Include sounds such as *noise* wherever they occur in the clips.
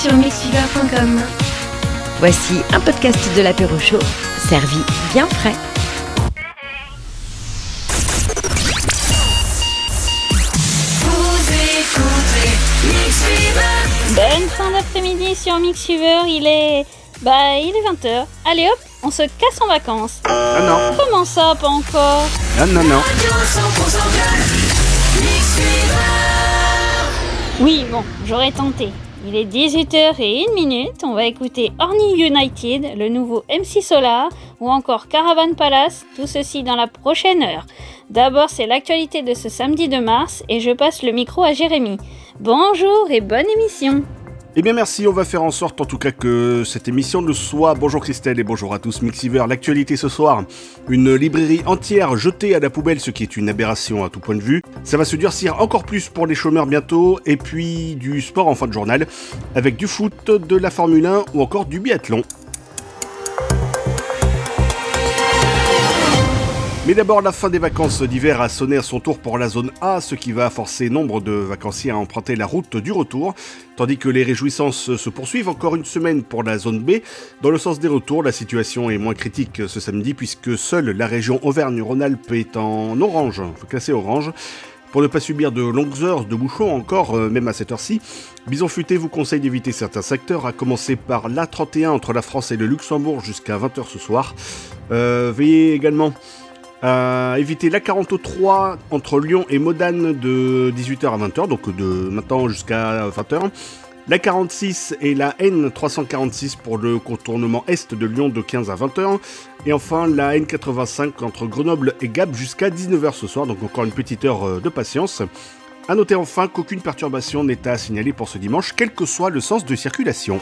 sur mixfever.com. Voici un podcast de l'apéro chaud, servi bien frais. Bonne fin d'après-midi sur Mixfever, il est... Bah, il est 20h. Allez hop, on se casse en vacances. Ah non, Comment ça, pas encore? Ah non, non. Oui, bon, j'aurais tenté. Il est 18h01 minute, on va écouter Orny United, le nouveau MC Solar, ou encore Caravan Palace, tout ceci dans la prochaine heure. D'abord, c'est l'actualité de ce samedi de mars, et je passe le micro à Jérémy. Bonjour et bonne émission Eh bien merci, on va faire en sorte en tout cas que cette émission le soit. Bonjour Christelle et bonjour à tous Mixiver. L'actualité ce soir, une librairie entière jetée à la poubelle, ce qui est une aberration à tout point de vue. Ça va se durcir encore plus pour les chômeurs bientôt, et puis du sport en fin de journal, avec du foot, de la Formule 1 ou encore du biathlon. Mais d'abord, la fin des vacances d'hiver a sonné à son tour pour la zone A, ce qui va forcer nombre de vacanciers à emprunter la route du retour, tandis que les réjouissances se poursuivent encore une semaine pour la zone B. Dans le sens des retours, la situation est moins critique ce samedi puisque seule la région Auvergne-Rhône-Alpes est en orange, classée orange. Pour ne pas subir de longues heures de bouchons encore, euh, même à cette heure-ci, Bison Futé vous conseille d'éviter certains secteurs, à commencer par l'A31 entre la France et le Luxembourg jusqu'à 20h ce soir. Euh, veillez également à éviter la 43 entre Lyon et Modane de 18h à 20h, donc de maintenant jusqu'à 20h. La 46 et la N346 pour le contournement est de Lyon de 15 à 20h. Et enfin la N85 entre Grenoble et Gap jusqu'à 19h ce soir, donc encore une petite heure euh, de patience. A noter enfin qu'aucune perturbation n'est à signaler pour ce dimanche, quel que soit le sens de circulation.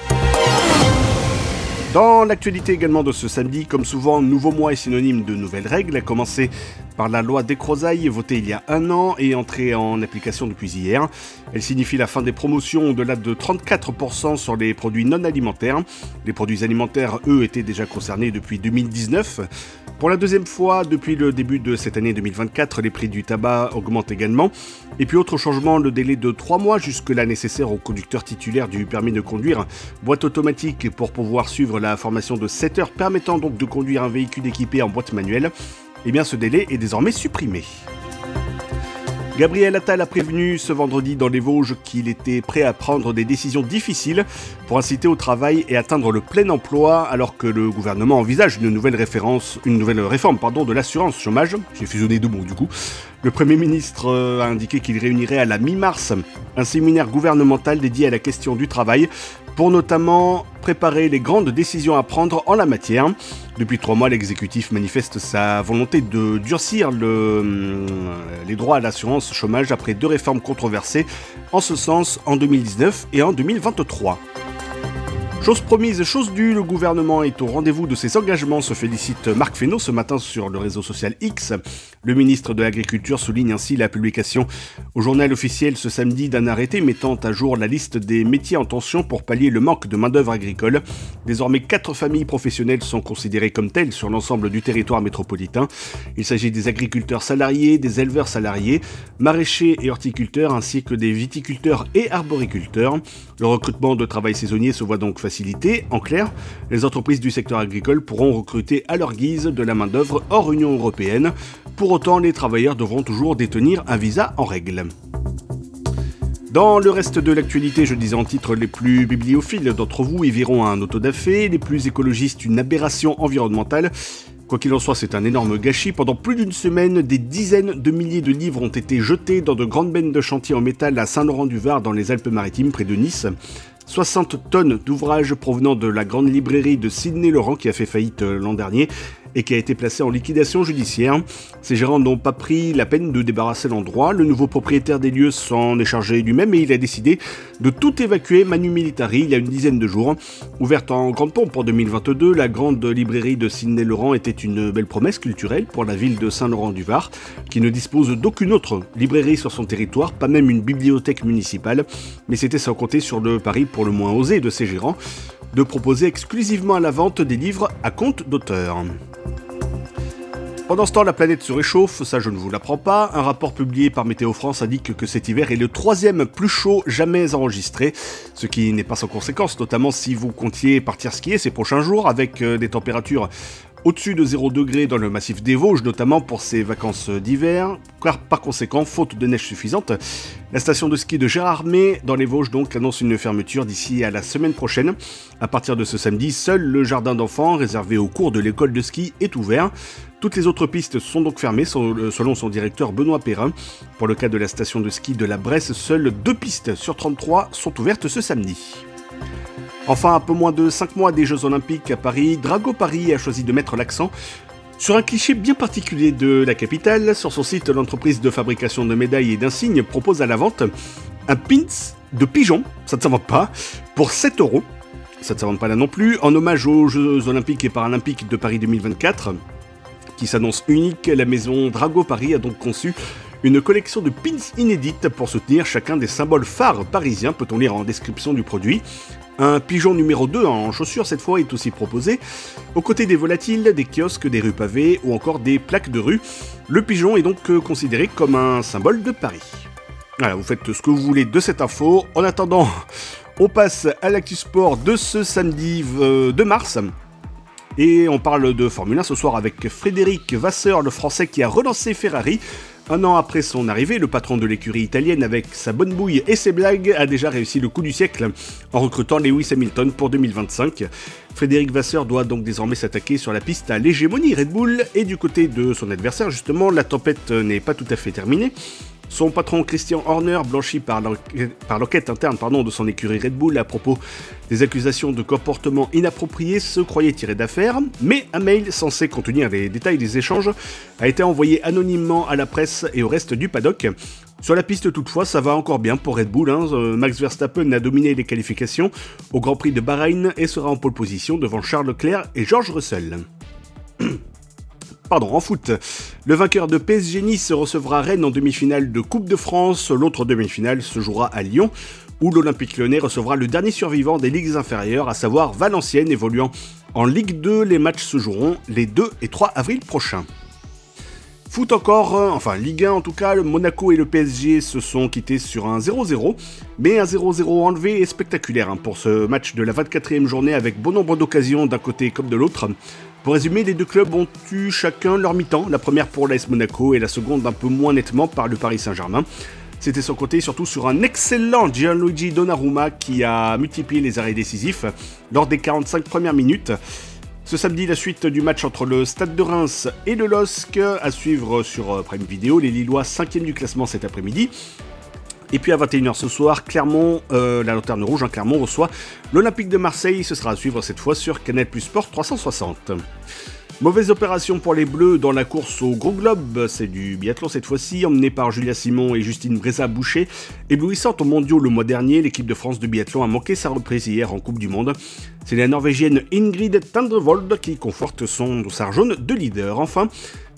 Dans l'actualité également de ce samedi, comme souvent, nouveau mois est synonyme de nouvelles règles, à commencer par la loi Descrozailles votée il y a un an et entrée en application depuis hier. Elle signifie la fin des promotions au-delà de 34% sur les produits non alimentaires. Les produits alimentaires, eux, étaient déjà concernés depuis 2019. Pour la deuxième fois depuis le début de cette année 2024, les prix du tabac augmentent également. Et puis autre changement, le délai de 3 mois jusque-là nécessaire aux conducteurs titulaires du permis de conduire, boîte automatique pour pouvoir suivre la formation de 7 heures permettant donc de conduire un véhicule équipé en boîte manuelle, eh bien ce délai est désormais supprimé. Gabriel Attal a prévenu ce vendredi dans les Vosges qu'il était prêt à prendre des décisions difficiles pour inciter au travail et atteindre le plein emploi alors que le gouvernement envisage une nouvelle, référence, une nouvelle réforme de l'assurance chômage. J'ai fusionné deux mots du coup. Le Premier ministre euh, a indiqué qu'il réunirait à la mi-mars un séminaire gouvernemental dédié à la question du travail pour notamment préparer les grandes décisions à prendre en la matière. Depuis trois mois, l'exécutif manifeste sa volonté de durcir euh, les droits à l'assurance chômage après deux réformes controversées en ce sens en 2019 et en 2023. Chose promise, chose due, le gouvernement est au rendez-vous de ses engagements, se félicite Marc Fesneau ce matin sur le réseau social X. Le ministre de l'Agriculture souligne ainsi la publication au journal officiel ce samedi d'un arrêté mettant à jour la liste des métiers en tension pour pallier le manque de main-d'œuvre agricole. Désormais, quatre familles professionnelles sont considérées comme telles sur l'ensemble du territoire métropolitain. Il s'agit des agriculteurs salariés, des éleveurs salariés, maraîchers et horticulteurs, ainsi que des viticulteurs et arboriculteurs. Le recrutement de travail saisonnier se voit donc facilité. En clair, les entreprises du secteur agricole pourront recruter à leur guise de la main-d'œuvre hors Union européenne. Pour autant, les travailleurs devront toujours détenir un visa en règle. Dans le reste de l'actualité, je disais en titre, les plus bibliophiles d'entre vous y verront un autodafé, les plus écologistes une aberration environnementale. Quoi qu'il en soit, c'est un énorme gâchis. Pendant plus d'une semaine, des dizaines de milliers de livres ont été jetés dans de grandes bennes de chantier en métal à Saint-Laurent-du-Var dans les Alpes-Maritimes près de Nice. 60 tonnes d'ouvrages provenant de la grande librairie de Sidney Laurent qui a fait faillite euh, l'an dernier et qui a été placée en liquidation judiciaire. Ces gérants n'ont pas pris la peine de débarrasser l'endroit. Le nouveau propriétaire des lieux s'en est chargé lui-même et il a décidé de tout évacuer manu militari il y a une dizaine de jours. Ouverte en grande pompe en 2022, la grande librairie de Sidney Laurent était une belle promesse culturelle pour la ville de Saint-Laurent-du-Var, qui ne dispose d'aucune autre librairie sur son territoire, pas même une bibliothèque municipale, mais c'était sans compter sur le pari pour le moins osé de ses gérants de proposer exclusivement à la vente des livres à compte d'auteur. Pendant ce temps, la planète se réchauffe, ça je ne vous l'apprends pas. Un rapport publié par Météo France indique que cet hiver est le troisième plus chaud jamais enregistré, ce qui n'est pas sans conséquence, notamment si vous comptiez partir skier ces prochains jours avec euh, des températures au-dessus de 0 degré dans le massif des Vosges, notamment pour ses vacances d'hiver, car par conséquent, faute de neige suffisante, la station de ski de Gérardmer dans les Vosges donc annonce une fermeture d'ici à la semaine prochaine. À partir de ce samedi, seul le jardin d'enfants réservé au cours de l'école de ski est ouvert. Toutes les autres pistes sont donc fermées euh, selon son directeur Benoît Perrin. Pour le cas de la station de ski de la Bresse, seules deux pistes sur 33 sont ouvertes ce samedi. Enfin, un peu moins de 5 mois des Jeux Olympiques à Paris, Drago Paris a choisi de mettre l'accent sur un cliché bien particulier de la capitale. Sur son site, l'entreprise de fabrication de médailles et d'insignes propose à la vente un pins de pigeon, ça ne s'invente pas, pour 7 euros. Ça ne s'invente pas là non plus, en hommage aux Jeux Olympiques et Paralympiques de Paris 2024, qui s'annonce unique. La maison Drago Paris a donc conçu une collection de pins inédites pour soutenir chacun des symboles phares parisiens, peut-on lire en description du produit? Un pigeon numéro 2 en chaussures cette fois est aussi proposé. Aux côtés des volatiles, des kiosques, des rues pavées ou encore des plaques de rue, le pigeon est donc euh, considéré comme un symbole de Paris. Voilà, vous faites ce que vous voulez de cette info. En attendant, *laughs* on passe à l'actu sport de ce samedi 2 euh, mars. Et on parle de Formule 1 ce soir avec Frédéric Vasseur, le français qui a relancé Ferrari un an après son arrivée, le patron de l'écurie italienne, avec sa bonne bouille et ses blagues, a déjà réussi le coup du siècle en recrutant Lewis Hamilton pour 2025. Frédéric Vasseur doit donc désormais s'attaquer sur la piste à l'hégémonie Red Bull, et du côté de son adversaire, justement, la tempête n'est pas tout à fait terminée. Son patron Christian Horner, blanchi par l'enquête interne pardon, de son écurie Red Bull à propos des accusations de comportement inapproprié, se croyait tiré d'affaire, mais un mail censé contenir les détails des échanges a été envoyé anonymement à la presse et au reste du paddock. Sur la piste toutefois, ça va encore bien pour Red Bull. Hein. Euh, Max Verstappen a dominé les qualifications au Grand Prix de Bahreïn et sera en pole position devant Charles Leclerc et George Russell. Pardon, en foot. Le vainqueur de PSG Nice recevra Rennes en demi-finale de Coupe de France. L'autre demi-finale se jouera à Lyon, où l'Olympique lyonnais recevra le dernier survivant des ligues inférieures, à savoir Valenciennes, évoluant en Ligue 2. Les matchs se joueront les 2 et 3 avril prochains. Foot encore, euh, enfin Ligue 1 en tout cas, Monaco et le PSG se sont quittés sur un 0-0, mais un 0-0 enlevé est spectaculaire hein, pour ce match de la 24e journée avec bon nombre d'occasions d'un côté comme de l'autre. Pour résumer, les deux clubs ont eu chacun leur mi-temps, la première pour l'AS Monaco et la seconde un peu moins nettement par le Paris Saint-Germain. C'était sans compter surtout sur un excellent Gianluigi Donnarumma qui a multiplié les arrêts décisifs lors des 45 premières minutes. Ce samedi, la suite du match entre le Stade de Reims et le LOSC à suivre sur Prime Video. Les Lillois 5 du classement cet après-midi. Et puis à 21h ce soir, Clermont, euh, la lanterne rouge, en hein, Clermont reçoit l'Olympique de Marseille. Ce sera à suivre cette fois sur Canal Plus Sport 360. Mauvaise opération pour les Bleus dans la course au Gros Globe, c'est du biathlon cette fois-ci, emmené par Julia Simon et Justine Breza-Boucher. Éblouissante aux mondiaux le mois dernier, l'équipe de France de biathlon a manqué sa reprise hier en Coupe du Monde. C'est la Norvégienne Ingrid Tandrevold qui conforte son dossard jaune de leader. Enfin,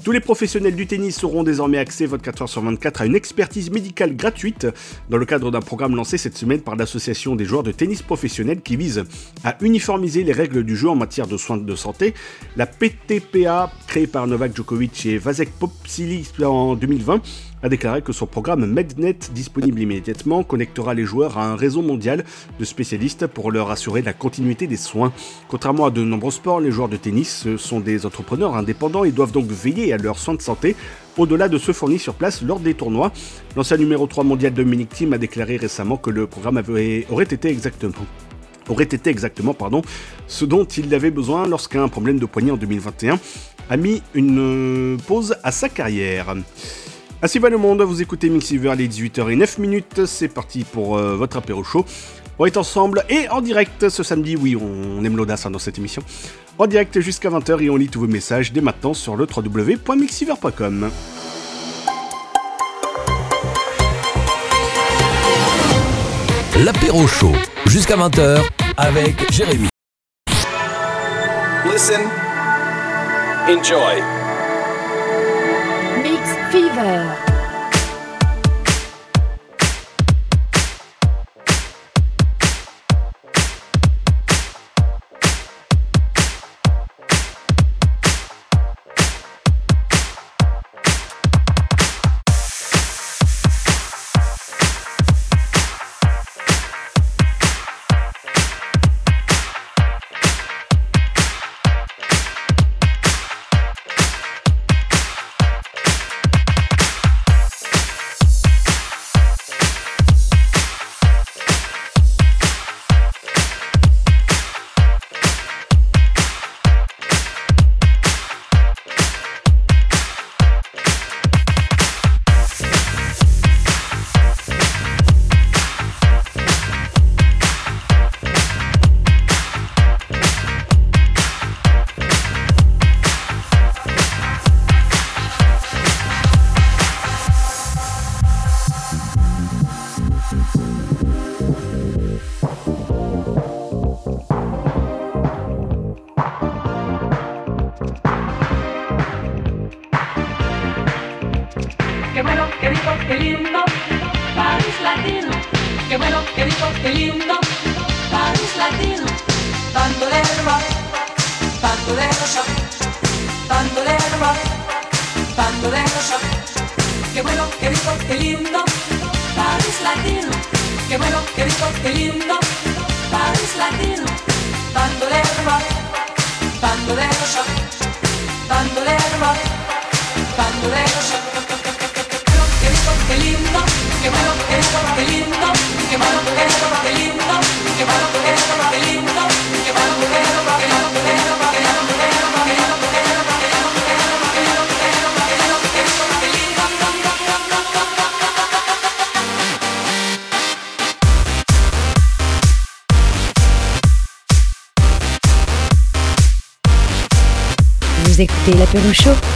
tous les professionnels du tennis auront désormais accès 24h sur 24 à une expertise médicale gratuite dans le cadre d'un programme lancé cette semaine par l'association des joueurs de tennis professionnels qui vise à uniformiser les règles du jeu en matière de soins de santé. La PTPA, créée par Novak Djokovic et Vasek Popsili en 2020, a déclaré que son programme MedNet, disponible immédiatement, connectera les joueurs à un réseau mondial de spécialistes pour leur assurer la continuité des soins. Contrairement à de nombreux sports, les joueurs de tennis sont des entrepreneurs indépendants et doivent donc veiller à leurs soins de santé au-delà de ceux fournis sur place lors des tournois. L'ancien numéro 3 mondial Dominic Thiem a déclaré récemment que le programme avait, aurait été exactement aurait été exactement pardon, ce dont il avait besoin lorsqu'un problème de poignet en 2021 a mis une pause à sa carrière. Ainsi va le monde, vous écoutez Mixiver les 18h09 minutes, c'est parti pour euh, votre apéro chaud. On est ensemble et en direct ce samedi, oui on aime l'audace hein, dans cette émission, en direct jusqu'à 20h et on lit tous vos messages dès maintenant sur le www.mixiver.com. L'apéro chaud jusqu'à 20h avec Jérémy. Listen, enjoy. Fever. 我说。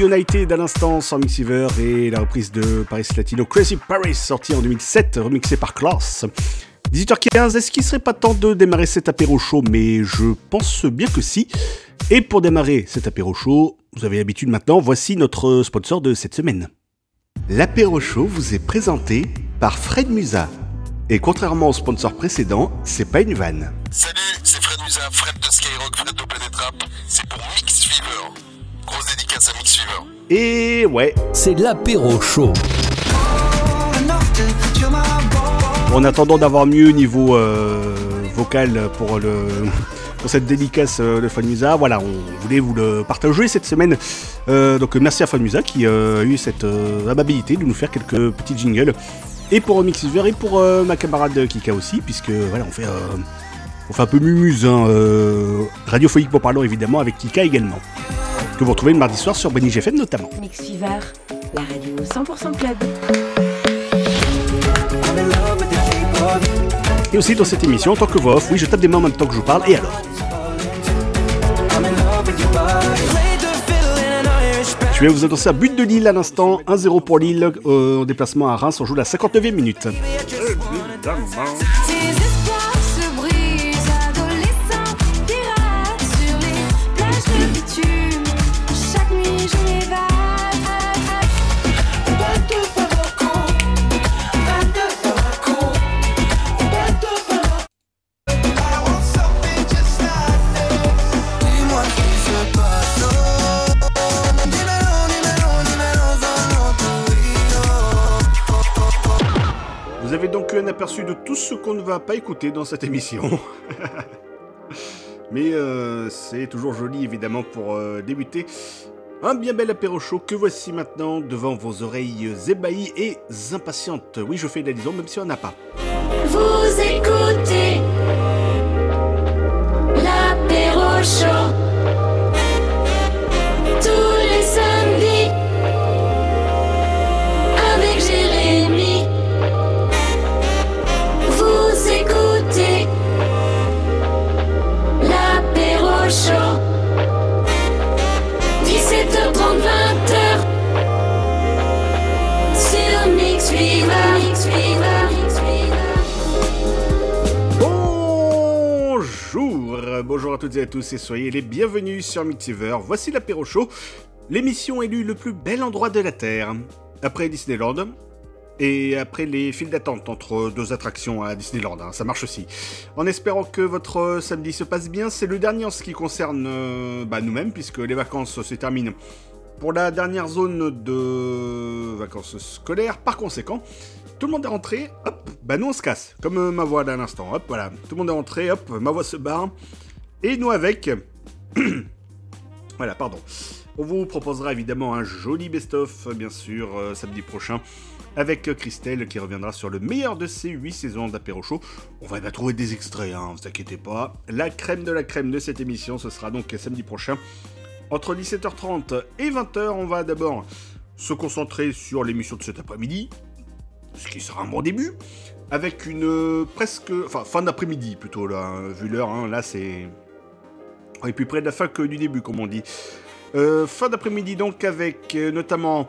United à l'instant sans Mixiver et la reprise de Paris Latino Crazy Paris sortie en 2007, remixée par Klaus. 18h15, est-ce qu'il serait pas temps de démarrer cet apéro chaud? Mais je pense bien que si. Et pour démarrer cet apéro chaud, vous avez l'habitude maintenant, voici notre sponsor de cette semaine. L'apéro chaud vous est présenté par Fred Musa. Et contrairement au sponsor précédent, c'est pas une vanne. Salut, c'est Fred Musa, Fred de Skyrock, Fred de Planète Rap. C'est pour Mix Fever. Grosse dédicace à. Et ouais, C'est l'apéro chaud. En attendant d'avoir mieux niveau euh, vocal pour, le, pour cette dédicace euh, de Fanmusa, voilà, on voulait vous le partager cette semaine. Euh, donc merci à Fanmusa qui euh, a eu cette euh, amabilité de nous faire quelques petits jingles. Et pour Mixiver et pour euh, ma camarade Kika aussi, puisque voilà, on fait, euh, on fait un peu mumuse, hein, euh, radiophonique pour parler évidemment avec Kika également. Que vous retrouvez le mardi soir sur Benny GFM notamment. Mix Fever, la radio 100% club. Et aussi dans cette émission, en tant que voix off, oui, je tape des mains en même temps que je vous parle, et alors Je Je vais vous annoncer un but de Lille à l'instant. 1-0 pour Lille euh, en déplacement à Reims. On joue la 59e minute. Évidemment. Vous avez donc eu un aperçu de tout ce qu'on ne va pas écouter dans cette émission. *laughs* Mais euh, c'est toujours joli évidemment pour euh, débuter. Un bien bel apéro chaud que voici maintenant devant vos oreilles ébahies et impatientes. Oui, je fais de la liaison même si on n'a pas. Vous écoutez l'apéro Bonjour, bonjour à toutes et à tous et soyez les bienvenus sur Mixiver. Voici l'apéro chaud, l'émission élue le plus bel endroit de la Terre. Après Disneyland et après les files d'attente entre deux attractions à Disneyland, hein, ça marche aussi. En espérant que votre euh, samedi se passe bien, c'est le dernier en ce qui concerne euh, bah, nous-mêmes puisque les vacances se terminent pour la dernière zone de vacances scolaires. Par conséquent, tout le monde est rentré, hop, bah nous on se casse, comme euh, ma voix d'un instant, hop, voilà. Tout le monde est rentré, hop, ma voix se barre, et nous avec... *clears throat* voilà, pardon. On vous proposera évidemment un joli best-of, bien sûr, euh, samedi prochain, avec Christelle qui reviendra sur le meilleur de ces 8 saisons d'apéro. On va bien trouver des extraits, hein, vous inquiétez pas. La crème de la crème de cette émission, ce sera donc samedi prochain. Entre 17h30 et 20h, on va d'abord se concentrer sur l'émission de cet après-midi, ce qui sera un bon début, avec une euh, presque, enfin fin d'après-midi plutôt là, hein, vu l'heure, hein, là c'est, on est plus près de la fin que du début comme on dit. Euh, fin d'après-midi donc avec euh, notamment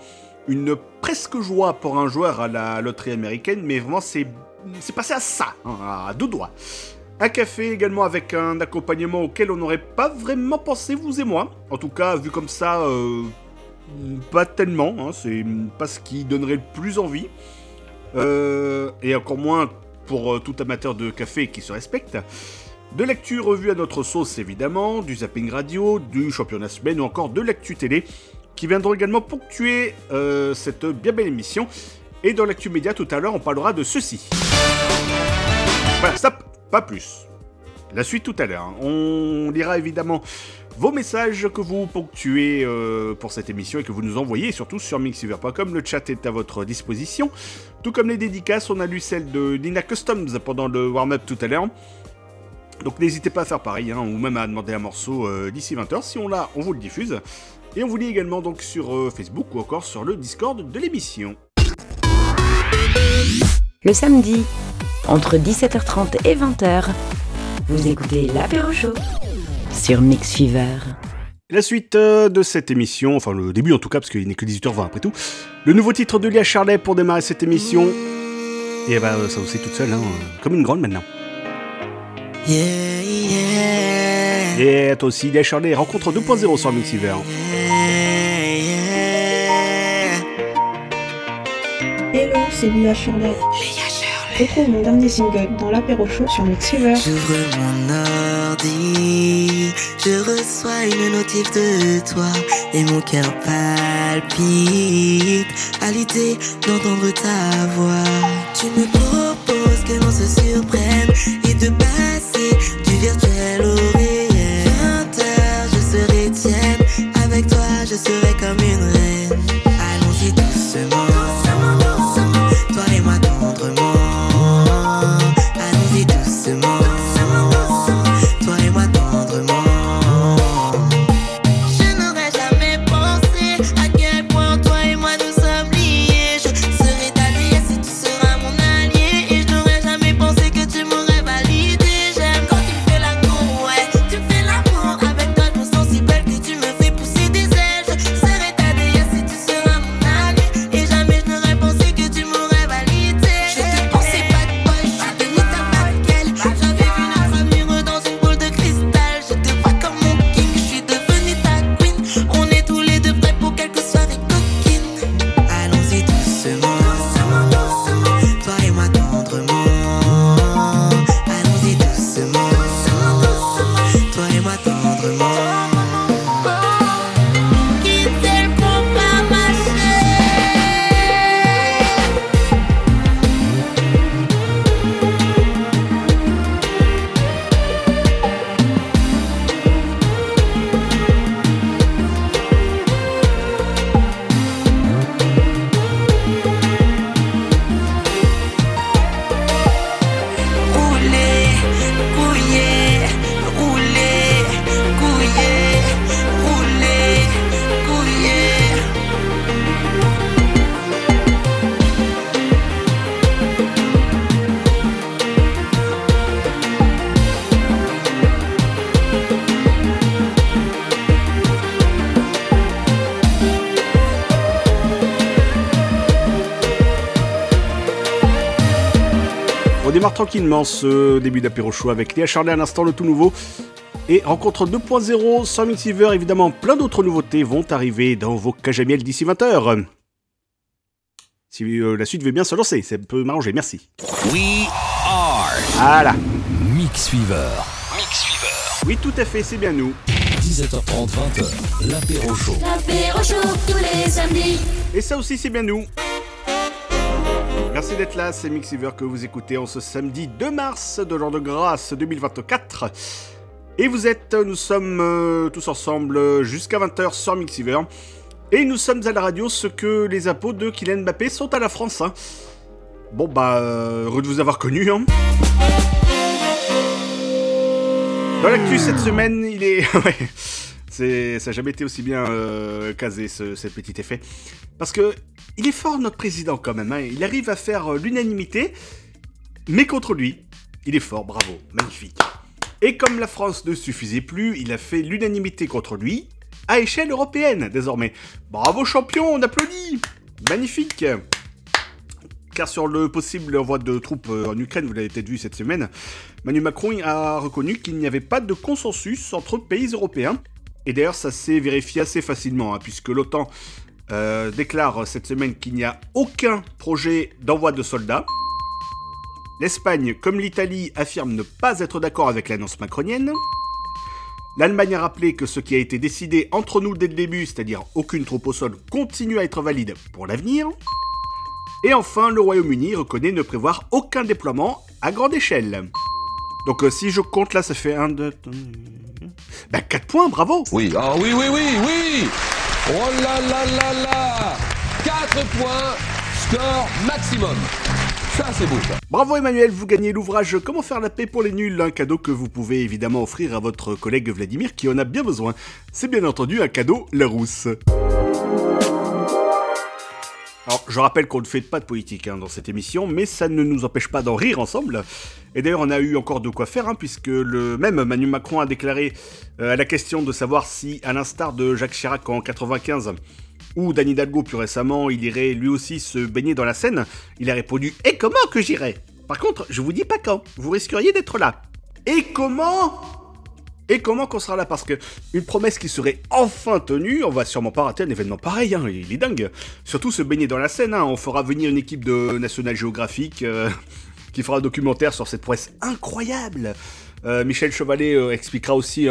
une presque joie pour un joueur à la loterie américaine, mais vraiment c'est passé à ça, hein, à deux doigts. Un café également avec un accompagnement auquel on n'aurait pas vraiment pensé, vous et moi. En tout cas, vu comme ça, euh, pas tellement. hein, c'est pas ce qui donnerait le plus envie. Et encore moins pour tout amateur de café qui se respecte. De l'actu revue à notre sauce évidemment, du zapping radio, du championnat semaine ou encore de l'actu télé qui viendront également ponctuer euh, cette bien belle émission. Et dans l'actu média tout à l'heure, on parlera de ceci. Voilà, stop, pas plus. La suite tout à l'heure. On lira évidemment vos messages que vous ponctuez euh, pour cette émission et que vous nous envoyez, surtout sur mixiver.com. Le chat est à votre disposition. Tout comme les dédicaces, on a lu celle de Nina Customs pendant le warm-up tout à l'heure. Donc n'hésitez pas à faire pareil, hein, ou même à demander un morceau euh, d'ici 20h. Si on l'a, on vous le diffuse. Et on vous lit également donc sur euh, Facebook ou encore sur le Discord de l'émission. Le samedi, entre 17h30 et 20h, vous écoutez l'apéro chaud sur Mix Fever. La suite euh, de cette émission, enfin le début en tout cas, parce qu'il n'est que 18h20 après tout. Le nouveau titre de Léa Charlet pour démarrer cette émission. Et bah ça aussi toute seule, hein, comme une grande maintenant. Yeah, yeah. Et toi aussi, Léa Charlet, rencontre 2.0 sur Mixiver. Yeah, yeah. Hello, c'est Lia Shirley. Retrouve mon dernier single dans l'apéro show sur Mixfever. J'ouvre mon ordi, je reçois une notif de toi et mon cœur palpite à l'idée d'entendre ta voix. Tu me proposes que l'on se surprenne virtuel au réel. 20 heures, je serai tienne, avec toi je serai tranquillement ce début d'apéro chaud avec Léa Charlet à l'instant, le tout nouveau. Et rencontre 2.0 sur Mixiver, évidemment, plein d'autres nouveautés vont arriver dans vos cages à miel d'ici 20h. Si euh, la suite veut bien se lancer, ça peut m'arranger, merci. We are Voilà. Mix Fever. Mix Fever. Oui, tout à fait, c'est bien nous. 17h30, 20h. L'apéro chaud. L'apéro chaud tous les samedis. Et ça aussi, c'est bien nous. Merci d'être là, c'est Mixiver que vous écoutez en ce samedi 2 mars de l'an de grâce 2024. Et vous êtes, nous sommes euh, tous ensemble jusqu'à 20h sur Mixiver. Et nous sommes à la radio, ce que les impôts de Kylian Mbappé sont à la France. hein. Bon bah, heureux de vous avoir connu. Hein. Dans l'actu cette semaine, il est... *laughs* ça n'a jamais été aussi bien euh, casé, ce, ce petit effet. Parce que il est fort, notre président, quand même. hein. Il arrive à faire euh, l'unanimité, mais contre lui. Il est fort, bravo, magnifique. Et comme la France ne suffisait plus, il a fait l'unanimité contre lui, à échelle européenne, désormais. Bravo, champion, on applaudit Magnifique car sur le possible envoi de troupes euh, en Ukraine, vous l'avez peut-être vu cette semaine, Manu Macron a reconnu qu'il n'y avait pas de consensus entre pays européens. Et d'ailleurs, ça s'est vérifié assez facilement, hein, puisque l'OTAN euh, déclare cette semaine qu'il n'y a aucun projet d'envoi de soldats. L'Espagne, comme l'Italie, affirme ne pas être d'accord avec l'annonce macronienne. L'Allemagne a rappelé que ce qui a été décidé entre nous dès le début, c'est-à-dire aucune troupe au sol, continue à être valide pour l'avenir. Et enfin, le Royaume-Uni reconnaît ne prévoir aucun déploiement à grande échelle. Donc euh, si je compte là, ça fait 1, 2... Ben 4 points, bravo Oui, ah oui, oui, oui, oui Oh là là là là 4 points, score maximum. Ça, c'est beau, ça. Bravo Emmanuel, vous gagnez l'ouvrage Comment faire la paix pour les nuls, un cadeau que vous pouvez évidemment offrir à votre collègue Vladimir qui en a bien besoin. C'est bien entendu un cadeau Larousse. Je rappelle qu'on ne fait pas de politique hein, dans cette émission, mais ça ne nous empêche pas d'en rire ensemble. Et d'ailleurs, on a eu encore de quoi faire, hein, puisque le même Manu Macron a déclaré euh, à la question de savoir si, à l'instar de Jacques Chirac en 95, ou d'Anne Hidalgo plus récemment, il irait lui aussi se baigner dans la Seine, il a répondu Et comment que j'irai? Par contre, je vous dis pas quand, vous risqueriez d'être là. Et comment et comment qu'on sera là? Parce que une promesse qui serait enfin tenue, on va sûrement pas rater un événement pareil, hein, il est dingue. Surtout se baigner dans la Seine, hein, on fera venir une équipe de National Geographic euh, *laughs* qui fera un documentaire sur cette prouesse incroyable. Euh, Michel Chevalet euh, expliquera aussi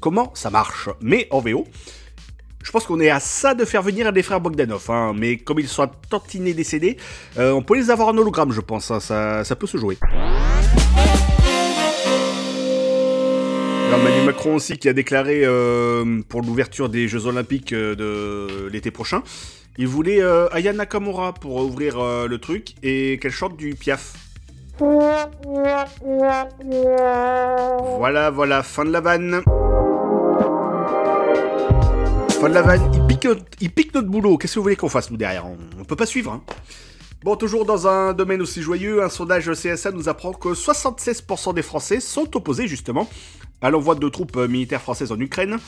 comment ça marche, mais en VO. Je pense qu'on est à ça de faire venir les frères Bogdanov, hein, mais comme ils sont tantinés décédés, euh, on peut les avoir en hologramme, je pense, hein, ça, ça peut se jouer. Manu Macron aussi qui a déclaré euh, pour l'ouverture des Jeux Olympiques euh, de l'été prochain, il voulait euh, Aya Nakamura pour ouvrir euh, le truc et qu'elle chante du Piaf. Voilà, voilà, fin de la vanne. Fin de la vanne, il pique, notre- il pique notre boulot. Qu'est-ce que vous voulez qu'on fasse, nous, derrière? On, on peut pas suivre. hein. Bon, toujours dans un domaine aussi joyeux, un sondage CSA nous apprend que 76% des Français sont opposés, justement, à l'envoi de troupes militaires françaises en Ukraine.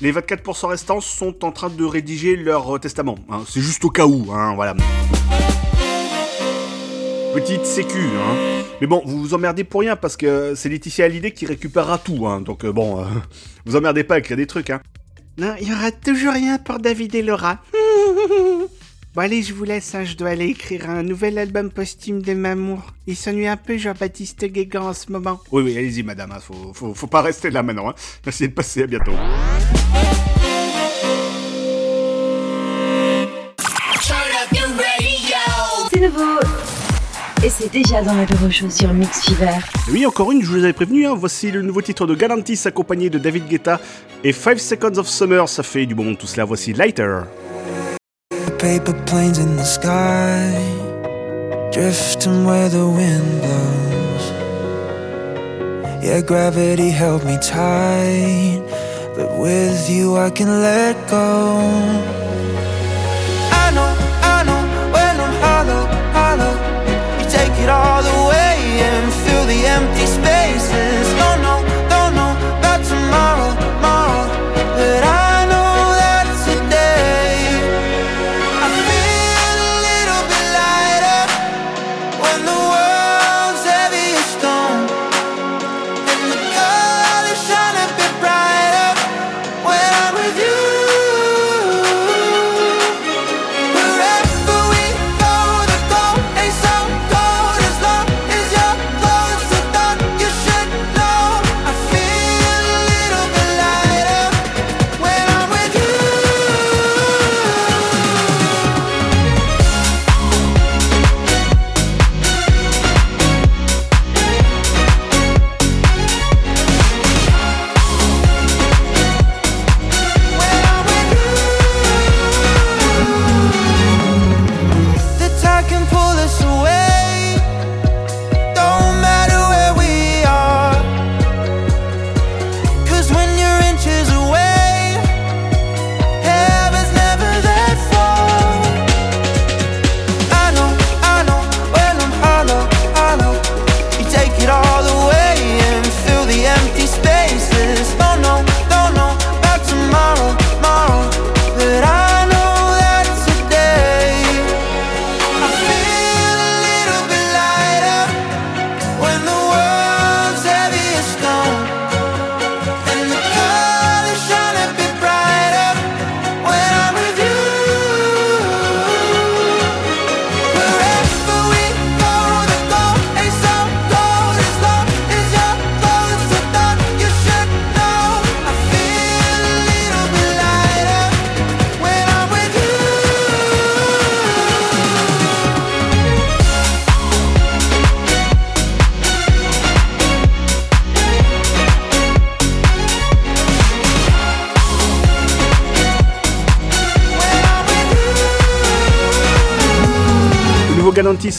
Les 24% restants sont en train de rédiger leur testament. hein. C'est juste au cas où, hein, voilà. Petite sécu, hein. Mais bon, vous vous emmerdez pour rien parce que c'est Laetitia Hallyday qui récupérera tout, hein. Donc euh, bon, euh, *laughs* vous emmerdez pas à écrire des trucs, hein. Non, il y aura toujours rien pour David et Laura. *laughs* bon allez, je vous laisse, hein, je dois aller écrire un nouvel album posthume de Mamour. Il s'ennuie un peu Jean-Baptiste Guégan en ce moment. Oui, oui, allez-y madame, hein, faut, faut, faut pas rester là maintenant. Hein. Merci de passer, à bientôt. C'est nouveau Et c'est déjà dans l'apéro show sur Mix Fever. Oui, encore une, je vous avais prévenu, hein, voici le nouveau titre de Galantis accompagné de David Guetta et 5 Seconds of Summer, ça fait du bon tout cela, voici Lighter. Paper planes in the sky, drifting where the wind blows. Yeah, gravity held me tight, but with you I can let go.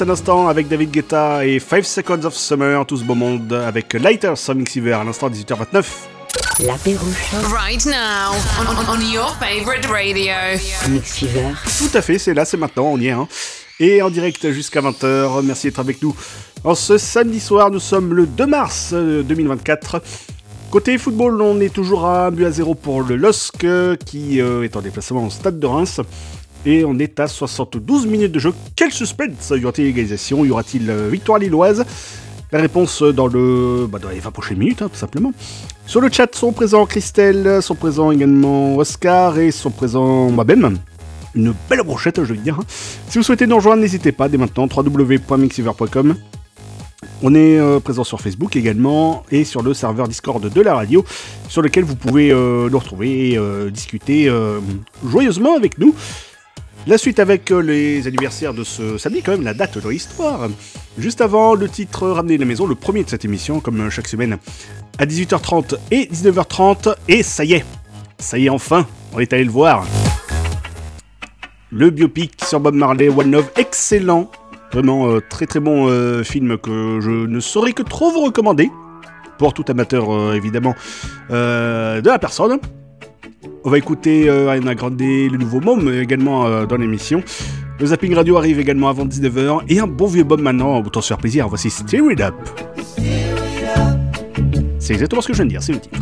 À l'instant avec David Guetta et 5 Seconds of Summer, tout ce beau monde avec Lighter Sonic Silver à l'instant 18h29. L'apéro chaud. Right now, on, on your favorite radio. Mix Fever. Tout à fait, c'est là, c'est maintenant, on y est. Hein. Et en direct jusqu'à 20h, merci d'être avec nous. En ce samedi soir, nous sommes le 2 mars euh, 2024. Côté football, on est toujours à 1 but à 0 pour le LOSC qui euh, est en déplacement au stade de Reims. Et on est à 72 minutes de jeu. Quel suspense Y aura-t-il égalisation Y aura-t-il euh, victoire lilloise? La réponse dans, le, bah, dans les 20 prochaines minutes, hein, tout simplement. Sur le chat sont présents Christelle, sont présents également Oscar et sont présents moi-même. Une belle brochette, je veux dire. hein. Si vous souhaitez nous rejoindre, n'hésitez pas dès maintenant www.mixiver.com. On est euh, présent sur Facebook également et sur le serveur Discord de la radio, sur lequel vous pouvez euh, nous retrouver et discuter joyeusement avec nous. La suite avec euh, les anniversaires de ce samedi, quand même la date de l'histoire. Juste avant, le titre Ramener la maison, le premier de cette émission, comme euh, chaque semaine, à 18h30 et 19h30. Et ça y est, ça y est enfin, on est allé le voir. Le biopic sur Bob Marley, One Love, excellent. Vraiment euh, très très bon film que je ne saurais que trop vous recommander. Pour tout amateur évidemment de la personne. On va écouter euh, Ariana Grande, le nouveau Mom également euh, dans l'émission. Le Zapping Radio arrive également avant 19h. Et un bon vieux Bob maintenant, autant se faire plaisir. Voici Steer It Up. C'est exactement ce que je viens de dire, c'est le titre.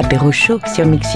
L'apéro chaud sur Mix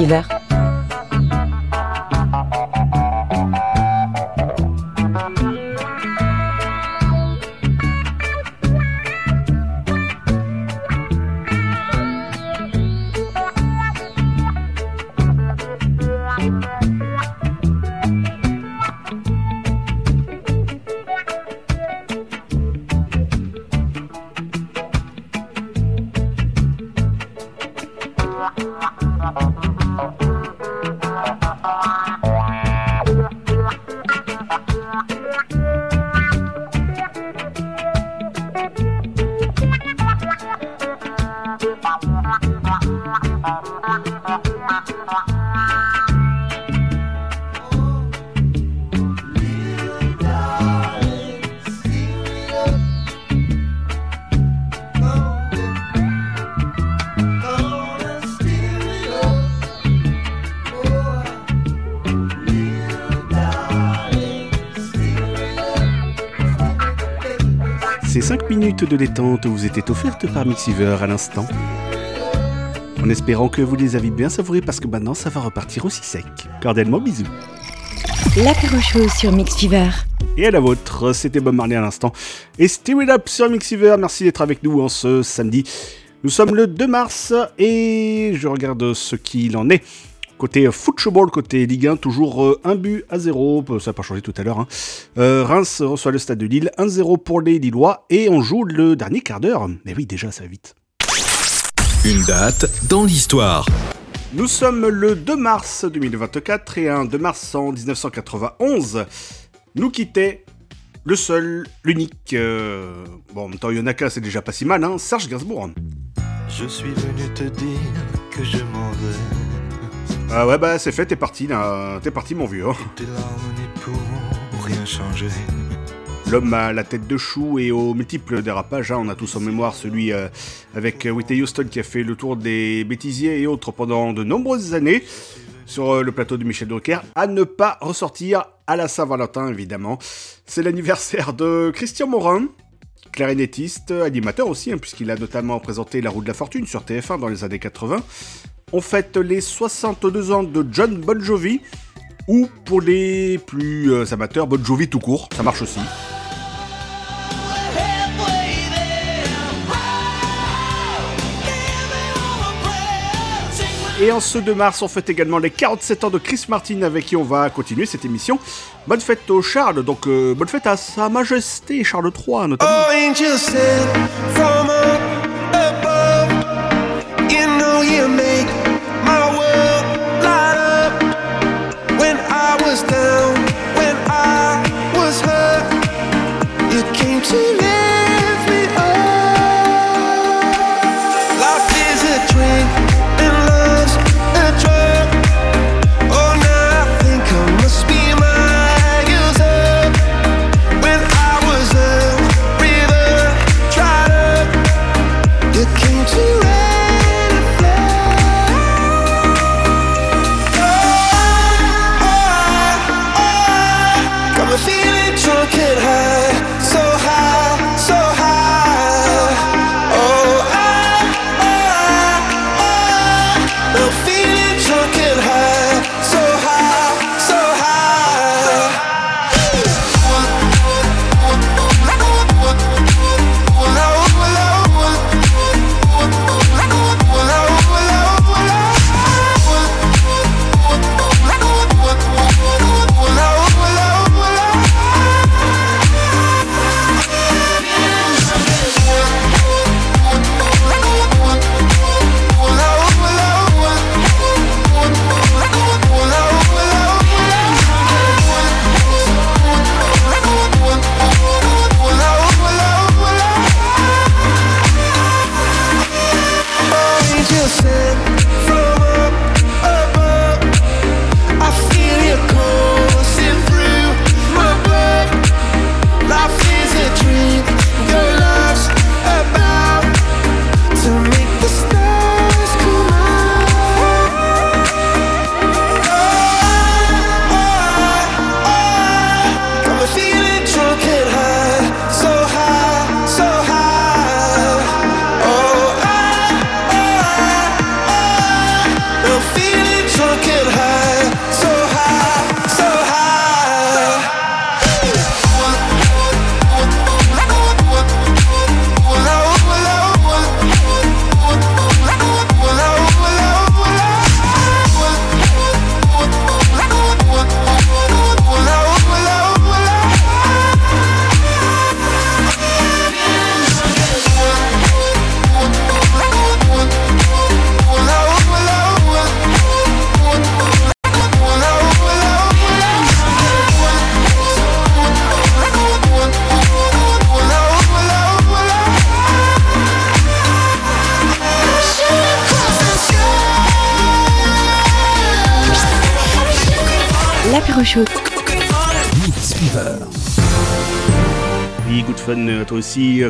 minutes de détente vous étaient offertes par Mixiver à l'instant. En espérant que vous les avez bien savourées parce que maintenant ça va repartir aussi sec. Cordialement bisous. L'apéro chaud sur Mix Fever. Et à la vôtre, c'était Bob Marley à l'instant. Et Stay It Up sur Mixiver, merci d'être avec nous en ce samedi. Nous sommes le 2 mars et je regarde ce qu'il en est. Côté football, côté Ligue 1, toujours euh, un but à 0, ça n'a pas changé tout à l'heure. hein. Euh, Reims reçoit le stade de Lille, 1-0 pour les Lillois et on joue le dernier quart d'heure. Mais oui, déjà ça va vite. Une date dans l'histoire. Nous sommes le 2 mars 2024 et un 2 mars en 1991 nous quittait le seul, l'unique. euh, Bon, en même temps, Yonaka, c'est déjà pas si mal, hein, Serge Gainsbourg. Je suis venu te dire que je m'en vais. Ah ouais, bah c'est fait, t'es parti, là. T'es parti, mon vieux. hein. Rien changer. L'homme à la tête de chou et aux multiples dérapages, hein, on a tous en mémoire celui euh, avec Whitney Houston qui a fait le tour des bêtisiers et autres pendant de nombreuses années sur euh, le plateau de Michel Drucker, à ne pas ressortir à la Saint-Valentin évidemment. C'est l'anniversaire de Christian Morin, clarinettiste, animateur aussi, hein, puisqu'il a notamment présenté La roue de la fortune sur TF1 dans les années 80. On fête les 62 ans de John Bon Jovi, ou pour les plus euh, amateurs, Bon Jovi tout court, ça marche aussi. Et en ce 2 mars, on fête également les 47 ans de Chris Martin avec qui on va continuer cette émission. Bonne fête au Charles, donc euh, bonne fête à Sa Majesté Charles III notamment. Oh, came to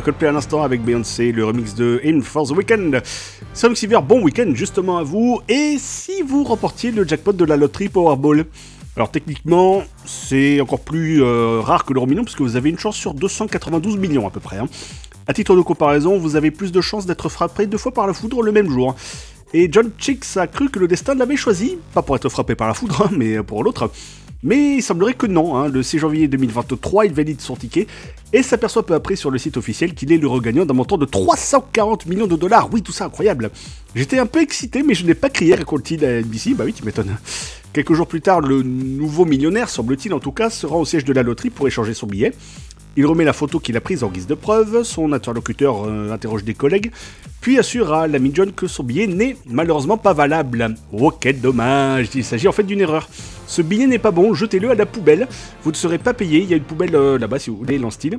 Coldplay à l'instant avec Beyoncé, le remix de In for the Weekend. Sonic Silver, bon week-end justement à vous. Et si vous remportiez le jackpot de la loterie Powerball? Alors techniquement, c'est encore plus euh, rare que l'euro million puisque vous avez une chance sur 292 millions à peu près. hein. À titre de comparaison, vous avez plus de chances d'être frappé deux fois par la foudre le même jour. Et John Chicks a cru que le destin l'avait choisi, pas pour être frappé par la foudre, hein, mais pour l'autre. Mais il semblerait que non, hein. le 6 janvier 2023, il valide son ticket et s'aperçoit peu après sur le site officiel qu'il est le regagnant d'un montant de 340 millions de dollars. Oui, tout ça incroyable. J'étais un peu excité, mais je n'ai pas crié, raconte-t-il à NBC. Bah oui, tu m'étonnes. Quelques jours plus tard, le nouveau millionnaire, semble-t-il en tout cas, se rend au siège de la loterie pour échanger son billet. Il remet la photo qu'il a prise en guise de preuve, son interlocuteur euh, interroge des collègues, puis assure à l'ami John que son billet n'est malheureusement pas valable. Oh quel dommage, il s'agit en fait d'une erreur. Ce billet n'est pas bon, jetez-le à la poubelle, vous ne serez pas payé, il y a une poubelle euh, là-bas si vous voulez, lance-t-il.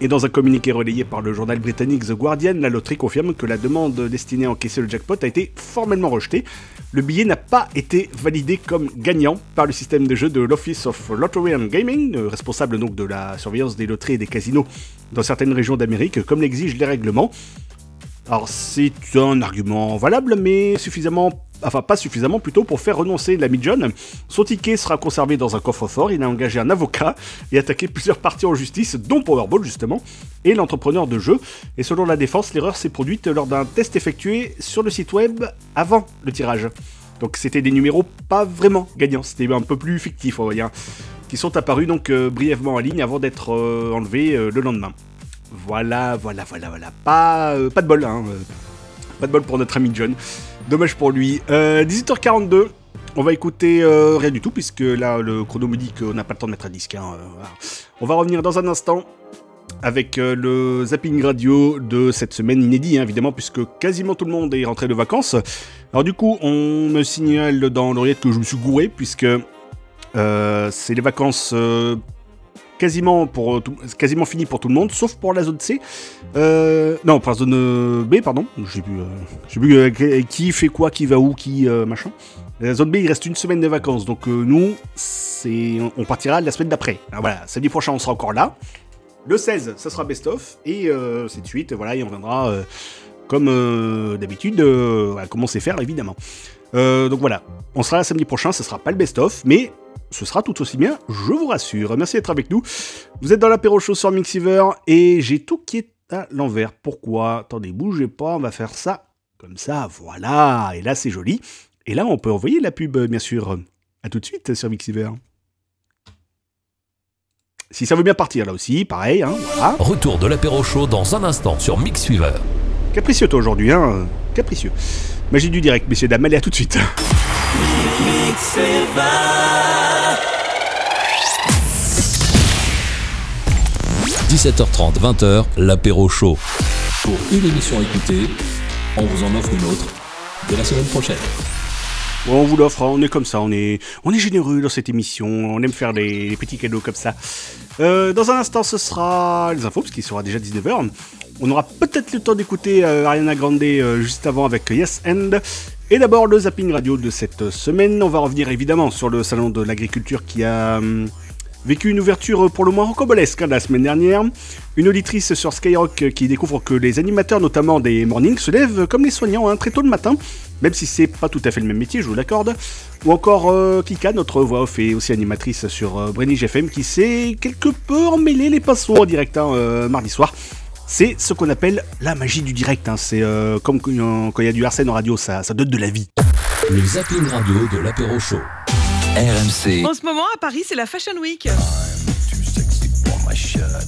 Et dans un communiqué relayé par le journal britannique The Guardian, la loterie confirme que la demande destinée à encaisser le jackpot a été formellement rejetée. Le billet n'a pas été validé comme gagnant par le système de jeu de l'Office of Lottery and Gaming, euh, responsable donc de la surveillance des loteries et des casinos dans certaines régions d'Amérique, comme l'exigent les règlements. Alors c'est un argument valable, mais suffisamment, enfin pas suffisamment plutôt pour faire renoncer l'ami John. Son ticket sera conservé dans un coffre-fort. Il a engagé un avocat et attaqué plusieurs parties en justice, dont Powerball justement, et l'entrepreneur de jeu. Et selon la défense, l'erreur s'est produite lors d'un test effectué sur le site web avant le tirage. Donc c'était des numéros pas vraiment gagnants, c'était un peu plus fictif, on va dire, qui sont apparus donc euh, brièvement en ligne avant d'être euh, enlevés euh, le lendemain. Voilà, voilà, voilà, voilà. Pas, pas de bol, hein. Pas de bol pour notre ami John. Dommage pour lui. Euh, 18h42. On va écouter euh, rien du tout, puisque là, le chrono me dit qu'on n'a pas le temps de mettre un disque. hein, euh. On va revenir dans un instant avec euh, le zapping radio de cette semaine inédit, hein, évidemment, puisque quasiment tout le monde est rentré de vacances. Alors du coup, on me signale dans l'oreillette que je me suis gouré, puisque euh, c'est les vacances euh, quasiment, pour, tout- quasiment finies pour tout le monde, sauf pour la zone C. Euh, non, pour la zone euh, B, pardon. Je sais plus, euh, plus euh, qui fait quoi, qui va où, qui euh, machin. La zone B, il reste une semaine de vacances, donc euh, nous, c'est, on partira la semaine d'après. Voilà, samedi prochain, on sera encore là. Le 16, ça sera best-of, et euh, c'est de suite, voilà, et on viendra euh, comme euh, d'habitude, euh, voilà, comme on sait faire, évidemment. Euh, donc voilà, on sera là samedi prochain, ce sera pas le best-of, mais ce sera tout aussi bien, je vous rassure. Merci d'être avec nous. Vous êtes dans l'apéro show sur Mixiver, et j'ai tout qui est à l'envers. Pourquoi? Attendez, bougez pas, on va faire ça comme ça, voilà, et là c'est joli. Et là, on peut envoyer la pub, bien sûr. À tout de suite sur Mixiver. Si ça veut bien partir là aussi, pareil, hein, voilà. Retour de l'apéro chaud dans un instant sur Mix Fever. Capricieux toi aujourd'hui, hein, capricieux. Magie du direct, messieurs, dames, allez à tout de suite. 17h30, 20h, l'apéro chaud. Pour une émission à écouter, on vous en offre une autre de la semaine prochaine. Bon, on vous l'offre, hein, on est comme ça, on est, on est généreux dans cette émission, on aime faire des, des petits cadeaux comme ça. Euh, dans un instant, ce sera les infos, parce qu'il sera déjà 19h. On aura peut-être le temps d'écouter euh, Ariana Grande euh, juste avant avec Yes End. Et d'abord, le zapping radio de cette semaine. On va revenir évidemment sur le salon de l'agriculture qui a hum, vécu une ouverture pour le moins rocambolesque hein, la semaine dernière. Une auditrice sur Skyrock qui découvre que les animateurs, notamment des mornings, se lèvent comme les soignants hein, très tôt le matin, même si c'est pas tout à fait le même métier, je vous l'accorde. Ou encore euh, Kika, notre voix off et aussi animatrice sur euh, Brenny GFM, qui s'est quelque peu emmêlé les pinceaux en direct hein, euh, mardi soir. C'est ce qu'on appelle la magie du direct. C'est euh, comme quand il y a du Arsène en radio, ça, donne de la vie. Le zapping radio de l'apéro chaud. RMC. En ce moment, à Paris, c'est la Fashion Week.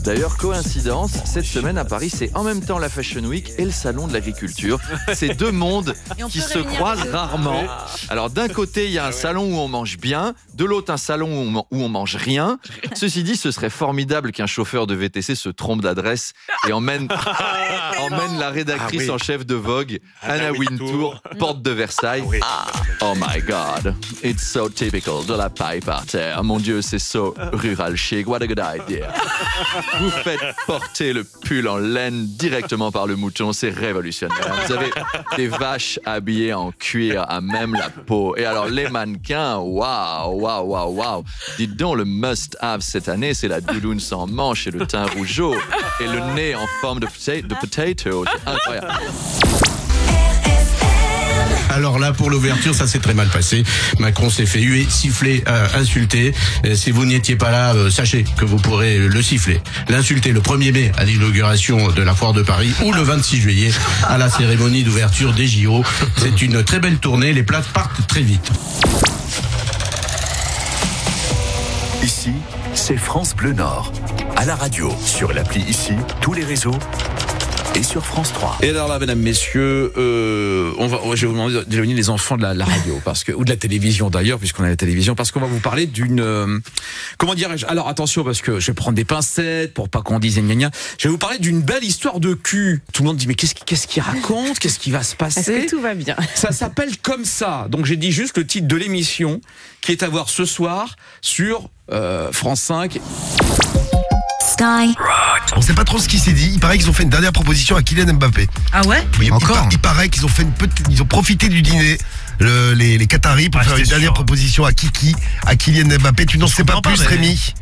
D'ailleurs, coïncidence, cette semaine à Paris, c'est en même temps la Fashion Week et le Salon de l'Agriculture. C'est deux mondes qui se croisent rarement. Alors d'un côté, il y a un salon où on mange bien, de l'autre, un salon où on, mange rien. Ceci dit, ce serait formidable qu'un chauffeur de VTC se trompe d'adresse et emmène, emmène la rédactrice Ah oui. en chef de Vogue, Anna Wintour. Wintour, porte de Versailles. Oh my god, it's so typical de la paille par terre. Mon dieu, c'est so rural chic. What a good idea. Vous faites porter le pull en laine directement par le mouton, c'est révolutionnaire. Vous avez des vaches habillées en cuir à même la peau. Et alors les mannequins, waouh, waouh, waouh, waouh. Dites donc, le must-have cette année, c'est la doudoune sans manche et le teint rougeau et le nez en forme de, de potato. C'est incroyable. Alors là, pour l'ouverture, ça s'est très mal passé. Macron s'est fait huer, siffler, euh, insulter. Si vous n'étiez pas là, euh, sachez que vous pourrez le siffler, l'insulter le 1er mai à l'inauguration de la foire de Paris ou le 26 juillet à la cérémonie d'ouverture des JO. C'est une très belle tournée, les places partent très vite. Ici, c'est France Bleu Nord. À la radio, sur l'appli ici, tous les réseaux et sur France 3. Et alors là, mesdames, messieurs, euh, on va, je vais vous demander de devenir les enfants de la, la radio, *laughs* parce que ou de la télévision d'ailleurs, puisqu'on a la télévision, parce qu'on va vous parler d'une, euh, comment dirais-je? Alors attention, parce que je vais prendre des pincettes pour pas qu'on dise gna gna. Je vais vous parler d'une belle histoire de cul. Tout le monde dit mais qu'est-ce qu'il qu'est-ce qu'il raconte? Qu'est-ce qui va se passer Est-ce que tout va bien? Ça s'appelle comme ça. Donc j'ai dit juste le titre de l'émission qui est à voir ce soir sur euh, France 5. Sky. On sait pas trop ce qui s'est dit. Il paraît qu'ils ont fait une dernière proposition à Kylian Mbappé. Ah ouais Oui, Encore il, par- il paraît qu'ils ont fait une petite, ils ont profité du dîner. le- les, les Qataris pour faire une dernière proposition à Kiki, à Kylian Mbappé. Tu n'en sais pas plus, Rémi?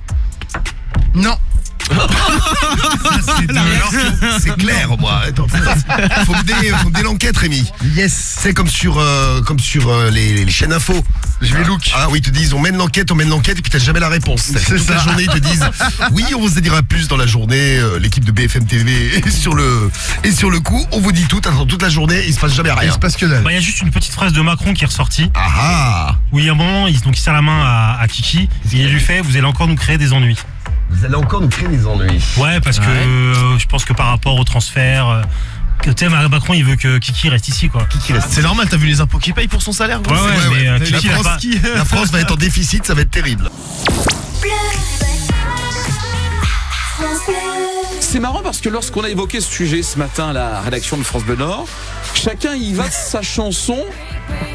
Non. C'est clair, moi. Attends, faut me dé- faut me dé l'enquête, Rémi. Yes. C'est comme sur, euh, comme sur euh, les, les chaînes info. Je vais look. Ah oui, ils te disent, on mène l'enquête, on mène l'enquête, et puis t'as jamais la réponse. C'est Toute la ça. journée, ils te disent, oui, on vous en dira plus dans la journée. euh, L'équipe de BFM TV est sur le, et sur le coup, on vous dit tout, attends, toute la journée, il se passe jamais rien. Il se passe que dalle. Bah, Il y a juste une petite phrase de Macron qui est ressortie. Ah Où il y a un moment, il, donc il serre la main à, à Kiki et il lui fait Vous allez encore nous créer des ennuis. Vous allez encore nous créer des ennuis. Ouais, parce que Ouais. euh, je pense que par rapport au transfert. euh, que, tu sais, Macron, il veut que Kiki reste ici, quoi. Kiki reste C'est normal, t'as vu les impôts qu'il paye pour son salaire, Ouais, ouais, mais euh, la, Kiki, France, pas- *laughs* la France va être en déficit, ça va être terrible. C'est marrant parce que lorsqu'on a évoqué ce sujet ce matin à la rédaction de France Bleu Nord, chacun y va de sa chanson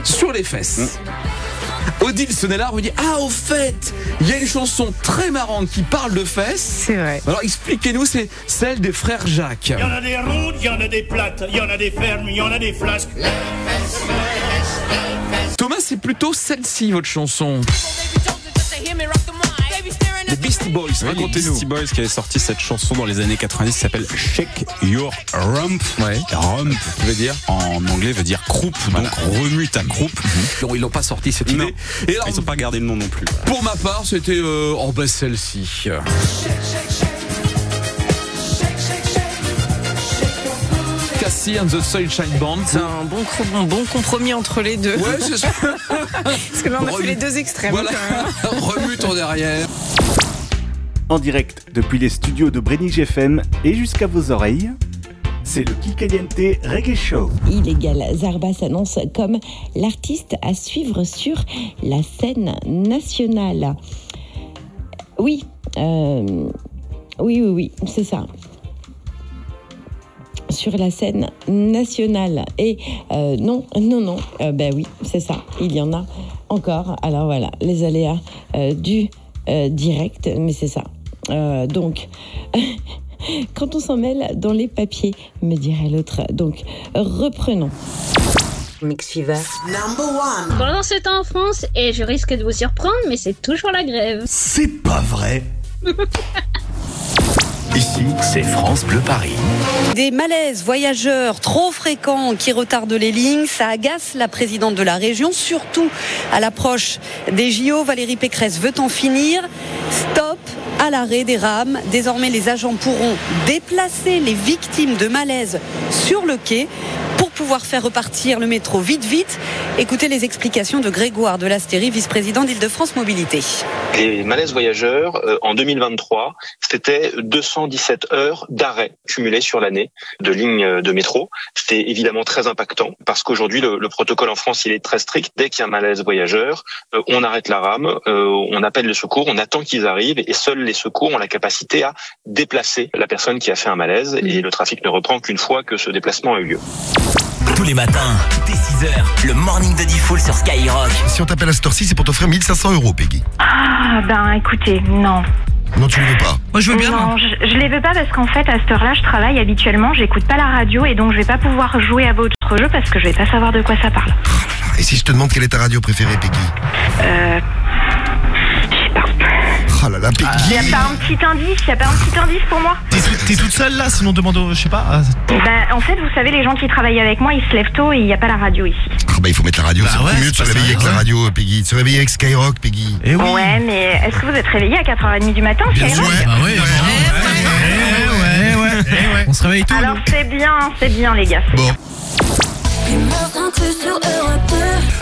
sur les fesses. Odile Sonnellard vous dit Ah, au fait, il y a une chanson très marrante qui parle de fesses. C'est vrai. Alors expliquez-nous, c'est celle des frères Jacques. Il y en a des rondes, il y en a des plates, il y en a des fermes, il y en a des flasques. Thomas, c'est plutôt celle-ci, votre chanson. Les Beastie Boys, Oui, les racontez-nous. Beastie Boys qui avait sorti cette chanson dans les années 90 qui s'appelle Shake Your Rump. Ouais. Rump qui veut dire en anglais veut dire croupe, donc remue ta croupe. Non, ils l'ont pas sorti cette Non. idée. Et alors, Ils ont pas gardé le nom non plus. pour ma part, c'était euh, oh bah celle-ci. Cassie and the Sunshine Band. C'est un bon, compromis entre les deux. Ouais, c'est ça. *laughs* Parce que là, on a fait les deux extrêmes. Voilà. *laughs* Remue ton derrière. En direct depuis les studios de Brennig FM et jusqu'à vos oreilles, c'est le Kikaliente Reggae Show. Illégal Zarba s'annonce comme l'artiste à suivre sur la scène nationale. Oui, euh, oui, oui, oui, c'est ça. Sur la scène nationale. Et euh, non, non, non, euh, ben oui, c'est ça, il y en a encore. Alors voilà, les aléas du direct, mais c'est ça. Euh, donc, *laughs* quand on s'en mêle dans les papiers, me dirait l'autre. Donc, reprenons. Mix Fever. Pendant ce temps en France, et je risque de vous surprendre, mais c'est toujours la grève. C'est pas vrai. *laughs* Ici, c'est France Bleu Paris. Des malaises voyageurs trop fréquents qui retardent les lignes, ça agace la présidente de la région, surtout à l'approche des JO. Valérie Pécresse veut en finir. Stop à l'arrêt des rames. Désormais, les agents pourront déplacer les victimes de malaises sur le quai pouvoir faire repartir le métro vite vite. Écoutez les explications de Grégoire de l'Astérie, vice-président d'Île-de-France Mobilité. Les malaises voyageurs, euh, en 2023, c'était 217 heures d'arrêt cumulées sur l'année de lignes de métro. C'est évidemment très impactant parce qu'aujourd'hui, le, le protocole en France, il est très strict. Dès qu'il y a un malaise voyageur, euh, on arrête la rame, euh, on appelle le secours, on attend qu'ils arrivent et seuls les secours ont la capacité à déplacer la personne qui a fait un malaise et le trafic ne reprend qu'une fois que ce déplacement a eu lieu. Tous les matins, dès 6h, le morning de Diffoul sur Skyrock. Si on t'appelle à cette heure-ci, c'est pour t'offrir 1500 euros, Peggy. Ah, ben écoutez, non. Non, tu le veux pas. Moi, je veux bien. Non, je, je les veux pas parce qu'en fait, à cette heure-là, je travaille habituellement, j'écoute pas la radio et donc je vais pas pouvoir jouer à votre jeu parce que je vais pas savoir de quoi ça parle. Et si je te demande quelle est ta radio préférée, Peggy? Euh. Oh là là, Peggy Y a pas un petit indice Y a pas un petit indice pour moi T'es t'es toute seule là, sinon demande au. Je sais pas. ah, Bah, en fait, vous savez, les gens qui travaillent avec moi, ils se lèvent tôt et il y a pas la radio ici. Ah bah il faut mettre la radio, c'est beaucoup mieux de se réveiller avec la radio, Peggy. De se réveiller avec Skyrock, Peggy. Eh Ouais, mais est-ce que vous êtes réveillé à 4h30 du matin Skyrock. Bah ouais, ouais, ouais. On se réveille tôt. Alors c'est bien, c'est bien les gars. Bon.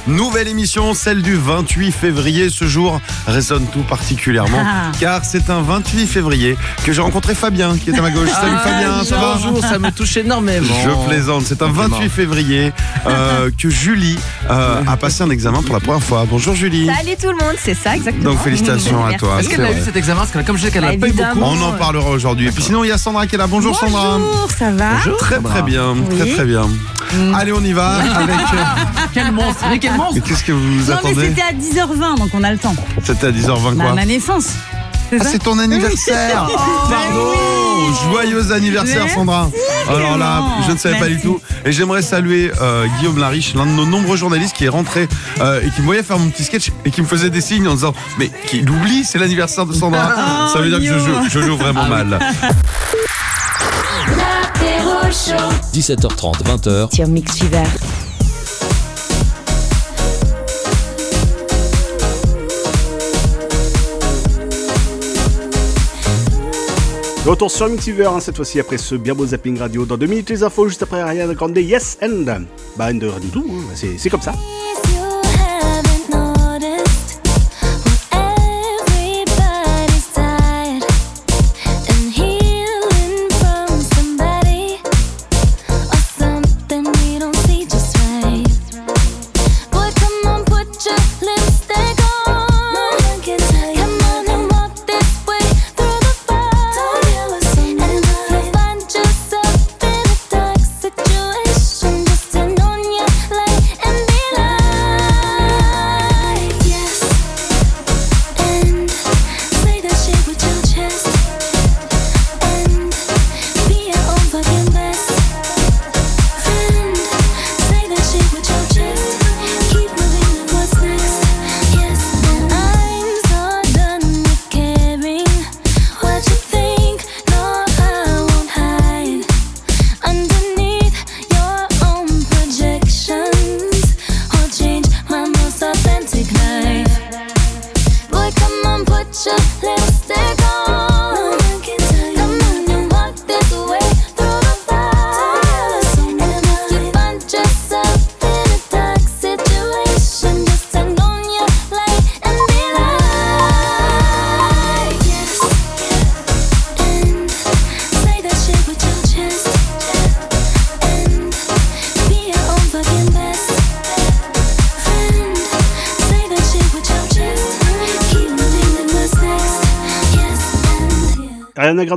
Nouvelle émission, celle du 28 février. Ce jour résonne tout particulièrement Ah. car c'est un 28 février que j'ai rencontré Fabien qui est à ma gauche. Salut Ah, Fabien, ça va Bonjour, ça me touche énormément. Je plaisante, c'est un 28 février euh, que Julie euh, a passé un examen pour la première fois. Bonjour Julie. Salut tout le monde, c'est ça exactement. Donc félicitations à toi. Est-ce qu'elle a eu cet examen? Parce que comme je sais qu'elle pas eu beaucoup. On en parlera aujourd'hui. Et puis sinon il y a Sandra qui est là. Bonjour, Sandra. Bonjour, ça va? Très très bien, Oui. très très bien. Allez on y va avec. *laughs* Quel monstre Mais quel monstre Mais qu'est-ce que vous Non mais attendez c'était à 10h20 donc on a le temps. C'était à 10h20 Bah, quoi ma naissance. Ah, c'est ton anniversaire *laughs* Oui. Pardon Joyeux anniversaire Merci, Sandra Alors là, vraiment. je ne savais pas du Merci. tout. Et j'aimerais saluer euh, Guillaume Lariche, l'un de nos nombreux journalistes qui est rentré euh, et qui me voyait faire mon petit sketch et qui me faisait des signes en disant Mais qui l'oublie, c'est l'anniversaire de Sandra. *laughs* Oh, Ça veut dire que je joue, je joue vraiment Ah mal. *laughs* 17h30, 20h. Sur Mix Fever. Retour sur Mixiver, hein, cette fois-ci après ce bien beau zapping radio. Dans deux minutes, les infos, juste après Ariana Grande, Yes and. Bah, and rien du tout, hein, c'est c'est comme ça.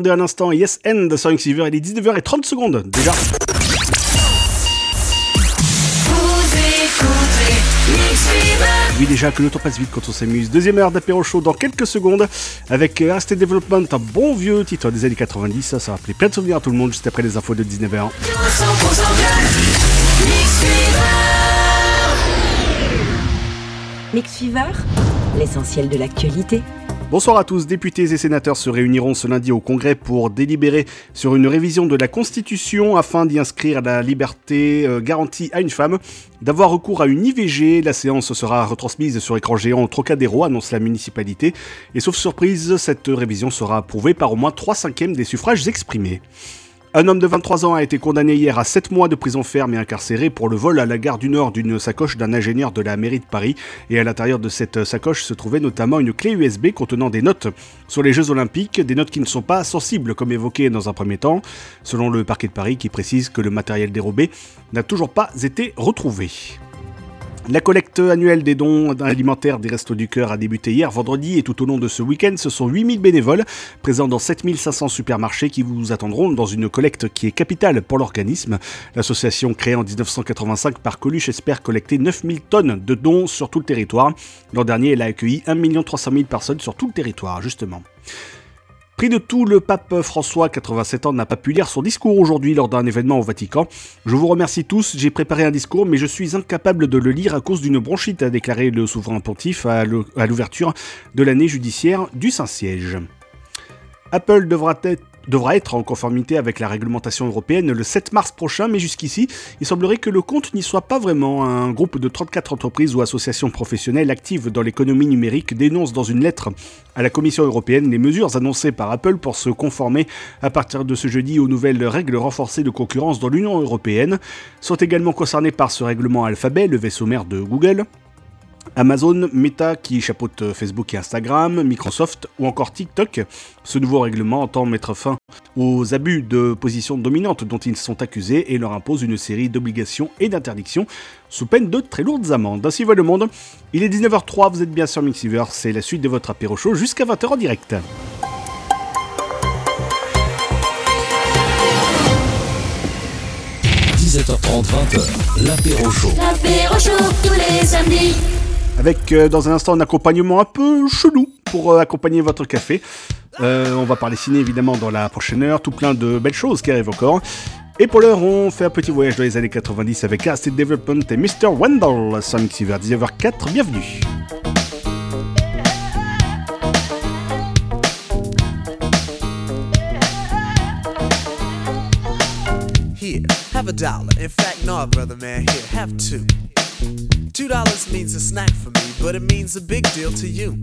Grande à l'instant, Yes and sur Mixiver, il est 19h30 secondes déjà. Oui, déjà que le temps passe vite quand on s'amuse. Deuxième heure d'apéro chaud dans quelques secondes avec euh, Arrested Development, un bon vieux titre des années 90. Ça, ça va rappeler plein de souvenirs à tout le monde juste après les infos de 19h. 100% Mix Mix Fever, l'essentiel de l'actualité. Bonsoir à tous. Députés et sénateurs se réuniront ce lundi au Congrès pour délibérer sur une révision de la Constitution afin d'y inscrire la liberté euh, garantie à une femme d'avoir recours à une IVG. La séance sera retransmise sur écran géant au Trocadéro, annonce la municipalité. Et sauf surprise, cette révision sera approuvée par au moins 3 cinquièmes des suffrages exprimés. Un homme de 23 ans a été condamné hier à 7 mois de prison ferme et incarcéré pour le vol à la gare du Nord d'une sacoche d'un ingénieur de la mairie de Paris. Et à l'intérieur de cette sacoche se trouvait notamment une clé USB contenant des notes sur les Jeux Olympiques, des notes qui ne sont pas sensibles comme évoqué dans un premier temps, selon le parquet de Paris qui précise que le matériel dérobé n'a toujours pas été retrouvé. La collecte annuelle des dons alimentaires des Restos du Cœur a débuté hier vendredi et tout au long de ce week-end, ce sont 8000 bénévoles présents dans 7500 supermarchés qui vous attendront dans une collecte qui est capitale pour l'organisme. L'association créée en 1985 par Coluche espère collecter 9000 tonnes de dons sur tout le territoire. L'an dernier, elle a accueilli 1 300 000 personnes sur tout le territoire, justement. Pris de tout, le pape François, 87 ans, n'a pas pu lire son discours aujourd'hui lors d'un événement au Vatican. Je vous remercie tous, j'ai préparé un discours, mais je suis incapable de le lire à cause d'une bronchite, a déclaré le souverain pontife à l'ouverture de l'année judiciaire du Saint-Siège. Apple devra être, devra être en conformité avec la réglementation européenne le 7 mars prochain, mais jusqu'ici, il semblerait que le compte n'y soit pas vraiment. Un groupe de 34 entreprises ou associations professionnelles actives dans l'économie numérique dénonce dans une lettre à la Commission européenne les mesures annoncées par Apple pour se conformer à partir de ce jeudi aux nouvelles règles renforcées de concurrence dans l'Union européenne. Sont également concernés par ce règlement Alphabet, le vaisseau mère de Google, Amazon, Meta qui chapeaute Facebook et Instagram, Microsoft ou encore TikTok. Ce nouveau règlement entend mettre fin aux abus de position dominante dont ils sont accusés et leur impose une série d'obligations et d'interdictions sous peine de très lourdes amendes. Ainsi va le monde. Il est 19h03, vous êtes bien sur Mixiver, c'est la suite de votre apéro show jusqu'à 20h en direct. 17h30, 20h, l'apéro chaud. L'apéro chaud tous les samedis. Avec euh, dans un instant un accompagnement un peu chelou pour euh, accompagner votre café. Euh, on va parler ciné évidemment dans la prochaine heure, tout plein de belles choses qui arrivent encore. Et pour l'heure, on fait un petit voyage dans les années 90 avec Arrested Development et Mr. Wendell sur Mixiver 19h04. Bienvenue. Here, have a dollar. No, brother man, here, have two. Two dollars means a snack for me, but it means a big deal to you.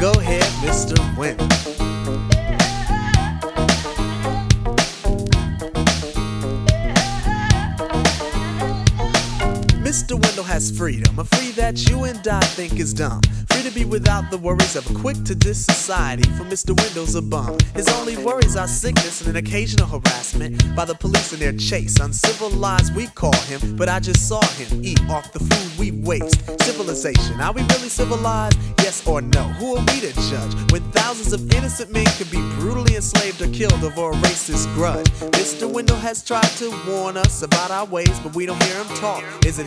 Go ahead, Mr. Wendell. Mr. Wendell has freedom, a free that you and I think is dumb. Free to be without the worries of a quick to diss society, for Mr. Wendell's a bum. His only worries are sickness and an occasional harassment by the police in their chase. Uncivilized, we call him, but I just saw him eat off the food we waste. Civilization, are we really civilized? Yes or no? Who are we to judge when thousands of innocent men could be brutally enslaved or killed over a racist grudge? Mr. Wendell has tried to warn us about our ways, but we don't hear him talk. Is it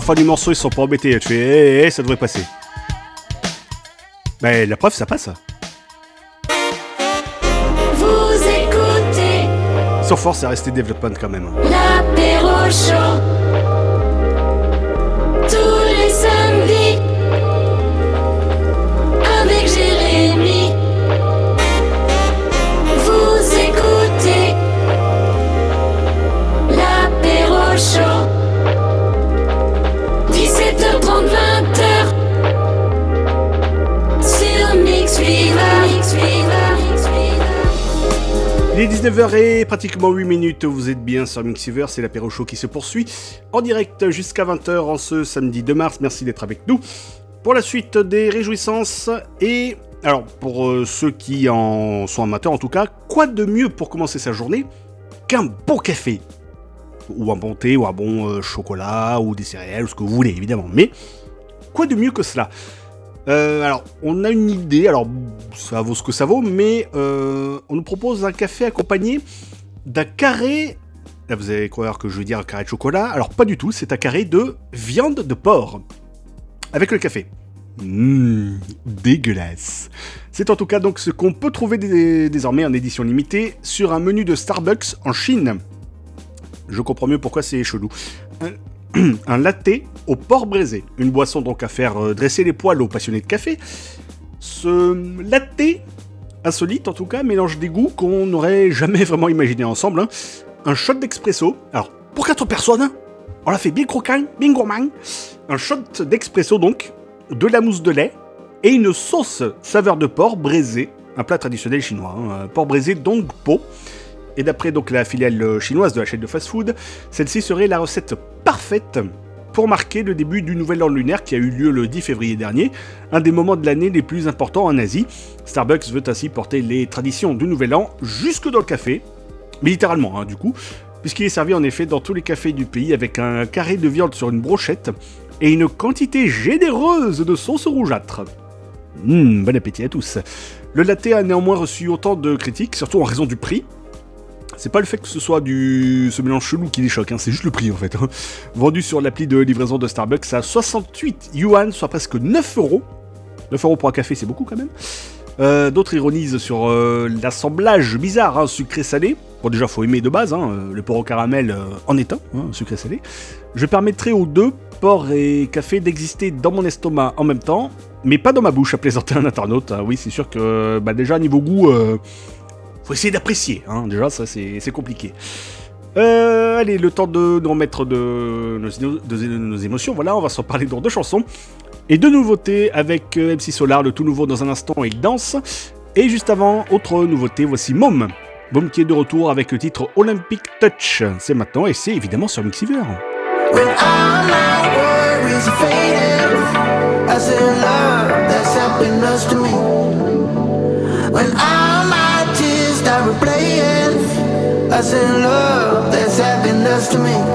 La fin du morceau, ils sont pas embêtés. Tu fais, hé, ça devrait passer. Mais la preuve, ça passe. Vous écoutez Sur force, c'est resté développement quand même. l'apéro 19h et pratiquement 8 minutes, vous êtes bien sur Mixiver, c'est l'apéro show qui se poursuit en direct jusqu'à 20h en ce samedi 2 mars, merci d'être avec nous. Pour la suite des réjouissances et alors pour euh, ceux qui en sont amateurs en tout cas, quoi de mieux pour commencer sa journée qu'un bon café? Ou un bon thé ou un bon euh, chocolat ou des céréales ou ce que vous voulez évidemment, mais quoi de mieux que cela? Euh, alors, on a une idée, alors ça vaut ce que ça vaut, mais euh, on nous propose un café accompagné d'un carré. Là, vous allez croire que je veux dire un carré de chocolat. Alors, pas du tout, c'est un carré de viande de porc. Avec le café. Mmh, dégueulasse. C'est en tout cas donc ce qu'on peut trouver dé- désormais en édition limitée sur un menu de Starbucks en Chine. Je comprends mieux pourquoi c'est chelou. Un- latte au porc braisé. Une boisson donc à faire euh, dresser les poils aux passionnés de café. Ce latte, insolite en tout cas, mélange des goûts qu'on n'aurait jamais vraiment imaginé ensemble. hein. Un shot d'expresso. Alors, pour 4 personnes, hein, on l'a fait bien croquant, bien gourmand. Un shot d'expresso donc, de la mousse de lait et une sauce saveur de porc braisé. Un plat traditionnel chinois. hein, un porc braisé donc po. Et d'après donc la filiale euh, chinoise de la chaîne de fast-food, celle-ci serait la recette parfaite pour marquer le début du nouvel an lunaire qui a eu lieu le 10 février dernier, un des moments de l'année les plus importants en Asie. Starbucks veut ainsi porter les traditions du nouvel an jusque dans le café, mais littéralement hein, du coup, puisqu'il est servi en effet dans tous les cafés du pays avec un carré de viande sur une brochette et une quantité généreuse de sauce rougeâtre. Mmh, bon appétit à tous. Le latte a néanmoins reçu autant de critiques, surtout en raison du prix, c'est pas le fait que ce soit du ce mélange chelou qui les choque, hein, c'est juste le prix en fait. hein. Vendu sur l'appli de livraison de Starbucks à 68 yuan, soit presque 9 euros. 9 euros pour un café, c'est beaucoup quand même. Euh, D'autres ironisent sur euh, l'assemblage bizarre, hein, sucré-salé. Bon, déjà, faut aimer de base, euh, le porc au caramel en est sucré-salé. Je permettrai aux deux, porc et café, d'exister dans mon estomac en même temps, mais pas dans ma bouche, à plaisanter un internaute. Oui, c'est sûr que bah, déjà, niveau goût, essayer d'apprécier. Hein. Déjà, ça, c'est compliqué. Euh, allez, le temps de nous remettre de nos, émotions. Voilà, on va s'en parler dans deux chansons. Et deux nouveautés avec euh, MC Solar, le tout nouveau dans un instant, il danse. Et juste avant, autre nouveauté, voici Mom. Mom qui est de retour avec le titre Olympic Touch. C'est maintenant et c'est évidemment sur Mixiver. Replaying, I said love that's helping us to me?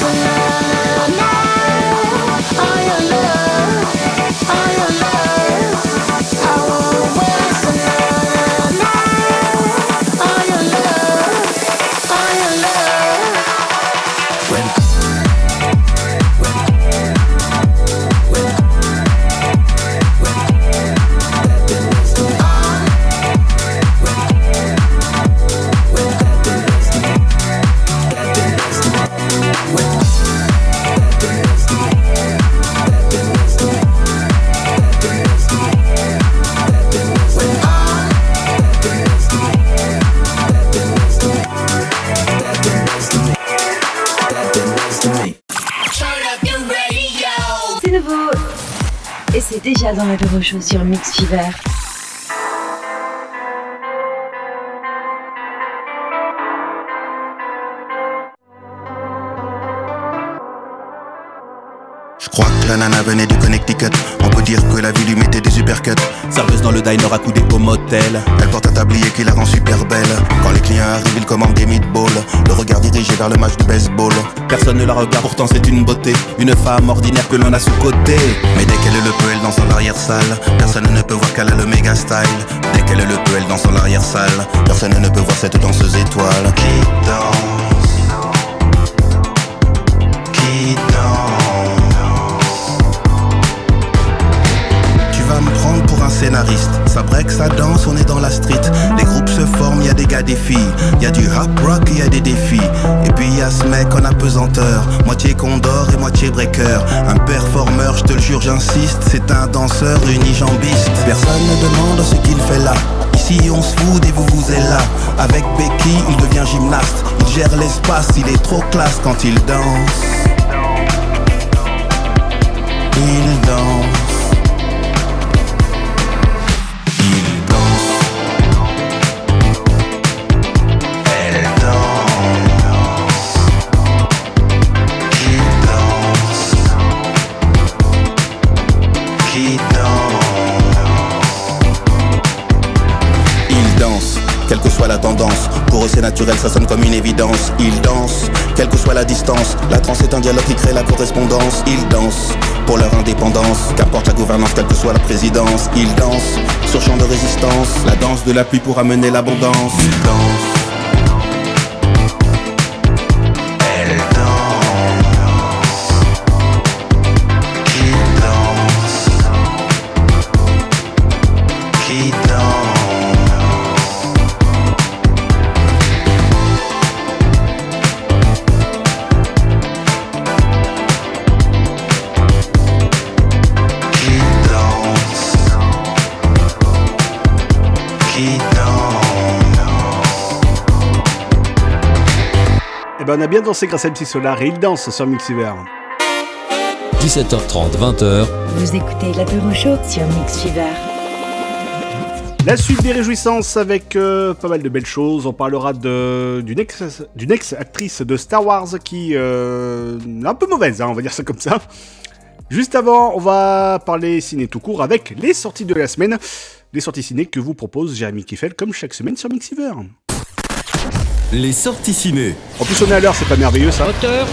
Bye. Déjà dans l'apéro show sur Mix Fever. La nana venait du Connecticut. On peut dire que la vie lui mettait des uppercuts. Serveuse dans le diner accoudée au motel. Elle porte un tablier qui la rend super belle. Quand les clients arrivent, ils commandent des meatballs. Le regard dirigé vers le match de baseball. Personne ne la regarde, pourtant c'est une beauté. Une femme ordinaire que l'on a sous côté. Mais dès qu'elle le peut, elle danse dans l'arrière-salle. Personne ne peut voir qu'elle a le méga style. Dès qu'elle le peut, elle danse dans l'arrière-salle. Personne ne peut voir cette danseuse étoile. Qui danse? Scénariste. Ça break, ça danse, on est dans la street. Les groupes se forment, y a des gars, des filles. Y a du rap rock, y a des défis. Et puis y a ce mec en apesanteur. Moitié condor et moitié breaker. Un performeur, je te le jure, j'insiste. C'est un danseur unijambiste. Personne ne demande ce qu'il fait là. Ici on se fout et vous vous êtes là. Avec Becky, il devient gymnaste. Il gère l'espace, il est trop classe quand il danse. Il danse. Naturel, ça sonne comme une évidence. Il danse, quelle que soit la distance. La transe est un dialogue qui crée la correspondance. Il danse pour leur indépendance. Qu'importe la gouvernance, quelle que soit la présidence. Il danse sur champ de résistance. La danse de la pluie pour amener l'abondance. Bien dansé grâce à MC Solar et il danse sur Mixiver. 17h30, 20h, Vous écoutez l'apéro show sur Mix Fever. La suite des réjouissances avec euh, pas mal de belles choses. On parlera de- d'une ex, d'une ex-actrice de Star Wars qui euh, est un peu mauvaise, hein, on va dire ça comme ça. Juste avant, on va parler ciné tout court avec les sorties de la semaine. Les sorties ciné que vous propose Jérémy Kiffel comme chaque semaine sur Mixiver. Les sorties ciné. En plus, on est à l'heure, c'est pas merveilleux ça. Moteur,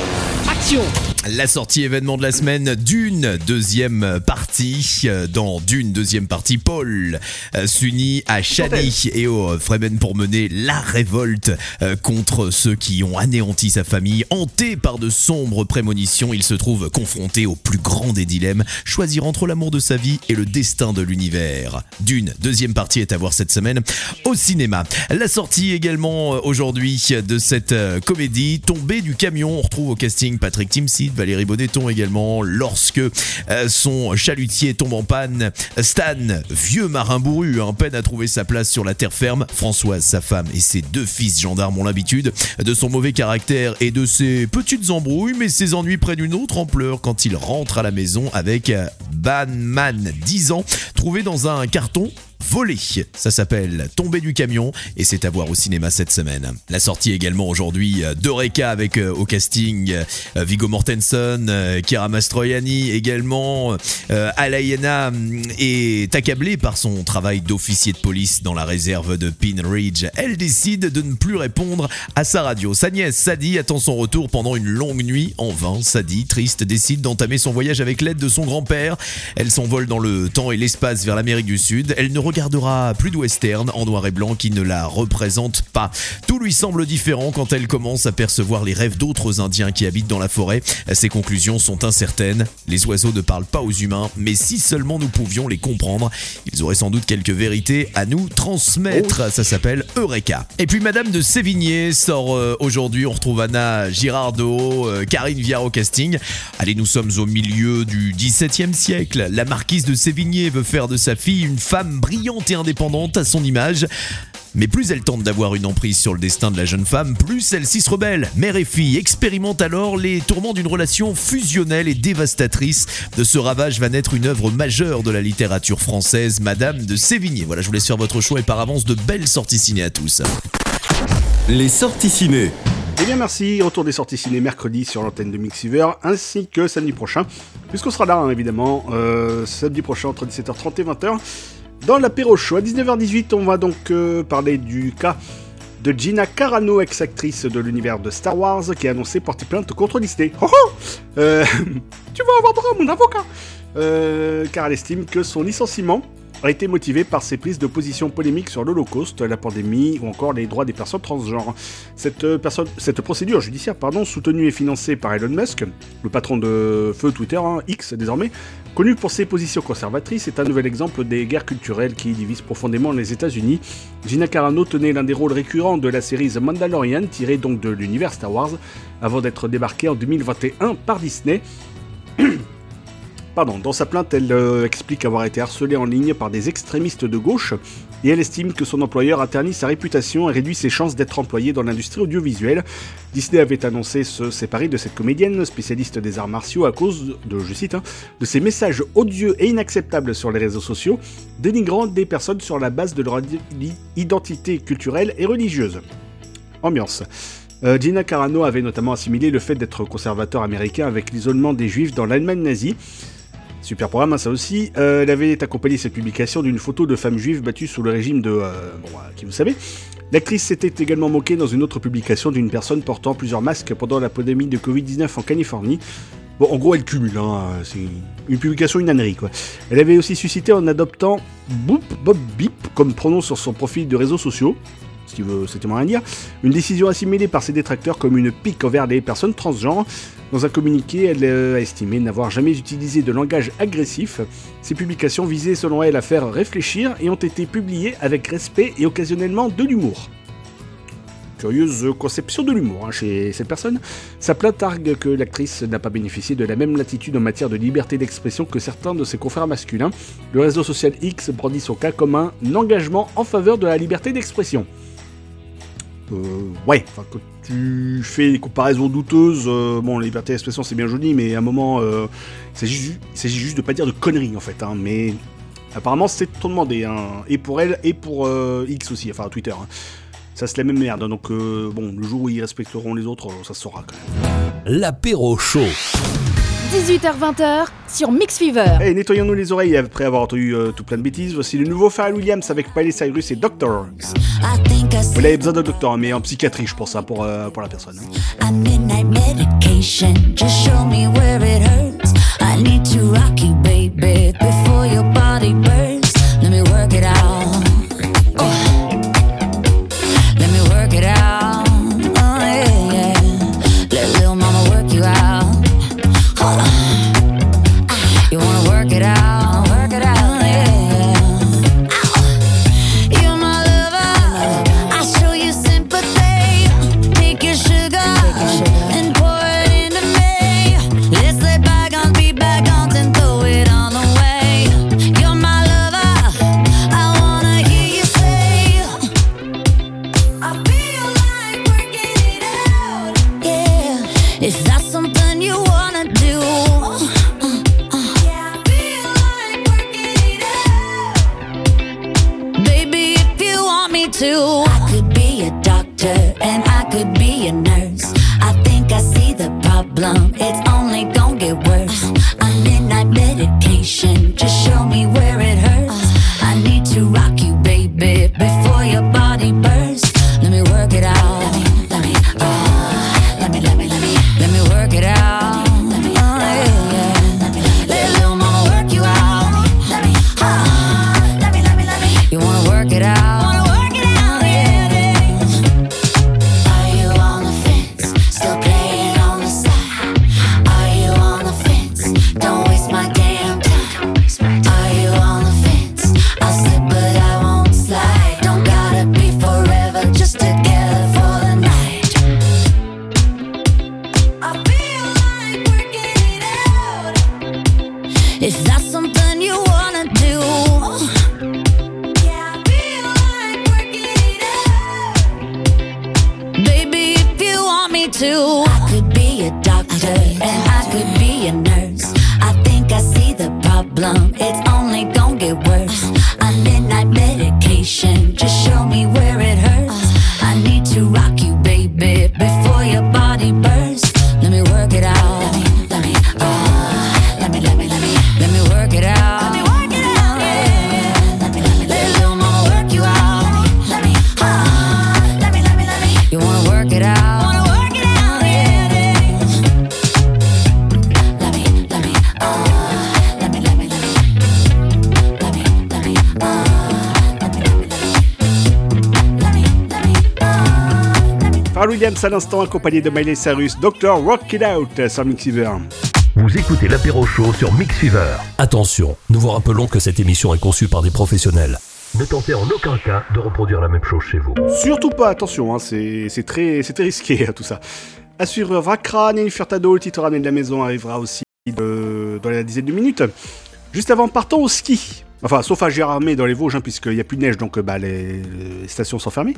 action La sortie événement de la semaine d'une deuxième partie. Euh, Dans d'une deuxième partie, Paul euh, s'unit à Shani et au Fremen pour mener la révolte euh, contre ceux qui ont anéanti sa famille. Hanté par de sombres prémonitions, il se trouve confronté au plus grand des dilemmes, choisir entre l'amour de sa vie et le destin de l'univers. D'une deuxième partie est à voir cette semaine au cinéma. La sortie également euh, aujourd'hui de cette euh, comédie, Tombée du camion. On retrouve au casting Patrick Timsit, Valérie Bonneton également. Lorsque euh, son chalutier tombe en panne, Stan, vieux marin bourru, hein, peine à trouver sa place sur la terre ferme. Françoise, sa femme et ses deux fils gendarmes ont l'habitude de son mauvais caractère et de ses petites embrouilles, mais ses ennuis prennent une autre ampleur quand il rentre à la maison avec euh, Banman, 10 ans, trouvé dans un carton volé. Ça s'appelle Tomber du camion et c'est à voir au cinéma cette semaine. La sortie également aujourd'hui euh, d'Eureka avec euh, au casting euh, Viggo Mortensen, euh, Kira Mastroianni également. Euh, Alayana hum, est accablée par son travail d'officier de police dans la réserve de Pin Ridge. Elle décide de ne plus répondre à sa radio. Sa nièce Sadie attend son retour pendant une longue nuit. En vain, Sadie, triste, décide d'entamer son voyage avec l'aide de son grand-père. Elle s'envole dans le temps et l'espace vers l'Amérique du Sud. Elle ne regardera plus de western en noir et blanc qui ne la représente pas. Tout lui semble différent quand elle commence à percevoir les rêves d'autres Indiens qui habitent dans la forêt. Ses conclusions sont incertaines. Les oiseaux ne parlent pas aux humains, mais si seulement nous pouvions les comprendre, ils auraient sans doute quelques vérités à nous transmettre. Ça s'appelle Eureka. Et puis Madame de Sévigné sort euh, aujourd'hui. On retrouve Anna Girardot, euh, Karine Viard au casting. Allez, nous sommes au milieu du XVIIe siècle. La marquise de Sévigné veut faire de sa fille une femme brillante et indépendante à son image. Mais plus elle tente d'avoir une emprise sur le destin de la jeune femme, plus celle-ci se rebelle. Mère et fille expérimentent alors les tourments d'une relation fusionnelle et dévastatrice. De ce ravage va naître une œuvre majeure de la littérature française, Madame de Sévigné. Voilà, je vous laisse faire votre choix et par avance de belles sorties ciné à tous. Les sorties ciné. Eh bien merci, retour des sorties ciné mercredi sur l'antenne de Mixiver, ainsi que samedi prochain, puisqu'on sera là hein, évidemment, euh, samedi prochain entre 17h30 et 20h, dans l'apéro show. À 19h18, on va donc euh, parler du cas de Gina Carano, ex-actrice de l'univers de Star Wars, qui a annoncé porter plainte contre Disney. Oh oh Euh, *laughs* Tu vas avoir droit à mon avocat Euh, Car elle estime que son licenciement a été motivé par ses prises de position polémiques sur l'Holocauste, la pandémie ou encore les droits des personnes transgenres. Cette, procédure judiciaire pardon, soutenue et financée par Elon Musk, le patron de feu Twitter, hein, X désormais, connu pour ses positions conservatrices, est un nouvel exemple des guerres culturelles qui divisent profondément les États-Unis. Gina Carano tenait l'un des rôles récurrents de la série The Mandalorian, tirée donc de l'univers Star Wars, avant d'être débarquée en 2021 par Disney. *coughs* Pardon, dans sa plainte, elle euh, explique avoir été harcelée en ligne par des extrémistes de gauche et elle estime que son employeur a terni sa réputation et réduit ses chances d'être employé dans l'industrie audiovisuelle. Disney avait annoncé se séparer de cette comédienne spécialiste des arts martiaux à cause de, je cite, hein, de ses messages odieux et inacceptables sur les réseaux sociaux, dénigrant des personnes sur la base de leur id- identité culturelle et religieuse. Ambiance. Euh, Gina Carano avait notamment assimilé le fait d'être conservateur américain avec l'isolement des juifs dans l'Allemagne nazie. Super programme, hein, ça aussi. Euh, elle avait accompagné cette publication d'une photo de femmes juives battues sous le régime de... euh, bon, euh, qui vous savez. L'actrice s'était également moquée dans une autre publication d'une personne portant plusieurs masques pendant la pandémie de Covid-19 en Californie. Bon, en gros, elle cumule, hein, c'est une publication, une ânerie, quoi. Elle avait aussi suscité en adoptant Boop Bob Beep comme pronom sur son profil de réseaux sociaux, qui veut rien dire, une décision assimilée par ses détracteurs comme une pique envers les personnes transgenres. Dans un communiqué, elle euh, a estimé n'avoir jamais utilisé de langage agressif. Ces publications visaient selon elle à faire réfléchir et ont été publiées avec respect et occasionnellement de l'humour. Curieuse conception de l'humour hein, chez cette personne. Sa plainte argue que l'actrice n'a pas bénéficié de la même latitude en matière de liberté d'expression que certains de ses confrères masculins. Le réseau social X brandit son cas comme un engagement en faveur de la liberté d'expression. Euh, ouais, enfin, quand tu fais des comparaisons douteuses, euh, bon, la liberté d'expression c'est bien joli, mais à un moment, euh, il s'agit juste de pas dire de conneries en fait, hein, mais apparemment c'est trop demandé, hein, et pour elle et pour X aussi, enfin Twitter. hein. Ça c'est la même merde, donc bon, le jour où ils respecteront les autres, ça se saura quand même. L'apéro chaud. 18h20h sur Mix Fever. Et nettoyons-nous les oreilles après avoir entendu euh, tout plein de bêtises. Voici le nouveau Pharrell Williams avec Miley Cyrus et Doctor. Vous l'avez besoin d'un docteur, mais en psychiatrie, je pense, hein, pour, euh, pour la personne. hein. I midnight medication. Just show me where it hurts. I need to rock you, baby, before your body à l'instant accompagné de Miley Cyrus, Dr. Rock It Out sur Mixiver. Vous écoutez l'apéro chaud sur Mix Fever. Attention, nous vous rappelons que cette émission est conçue par des professionnels. Ne tentez en aucun cas de reproduire la même chose chez vous. Surtout pas, attention, hein, c'est très, risqué *laughs* tout ça. À suivre Vakra, Nelly Furtado, le titre ramené de la maison arrivera aussi de- dans la dizaine de minutes. Juste avant, partons au ski. Enfin, sauf à Gérardmer dans les Vosges, hein, puisqu'il n'y a plus de neige, donc euh, bah, les, les stations sont fermées.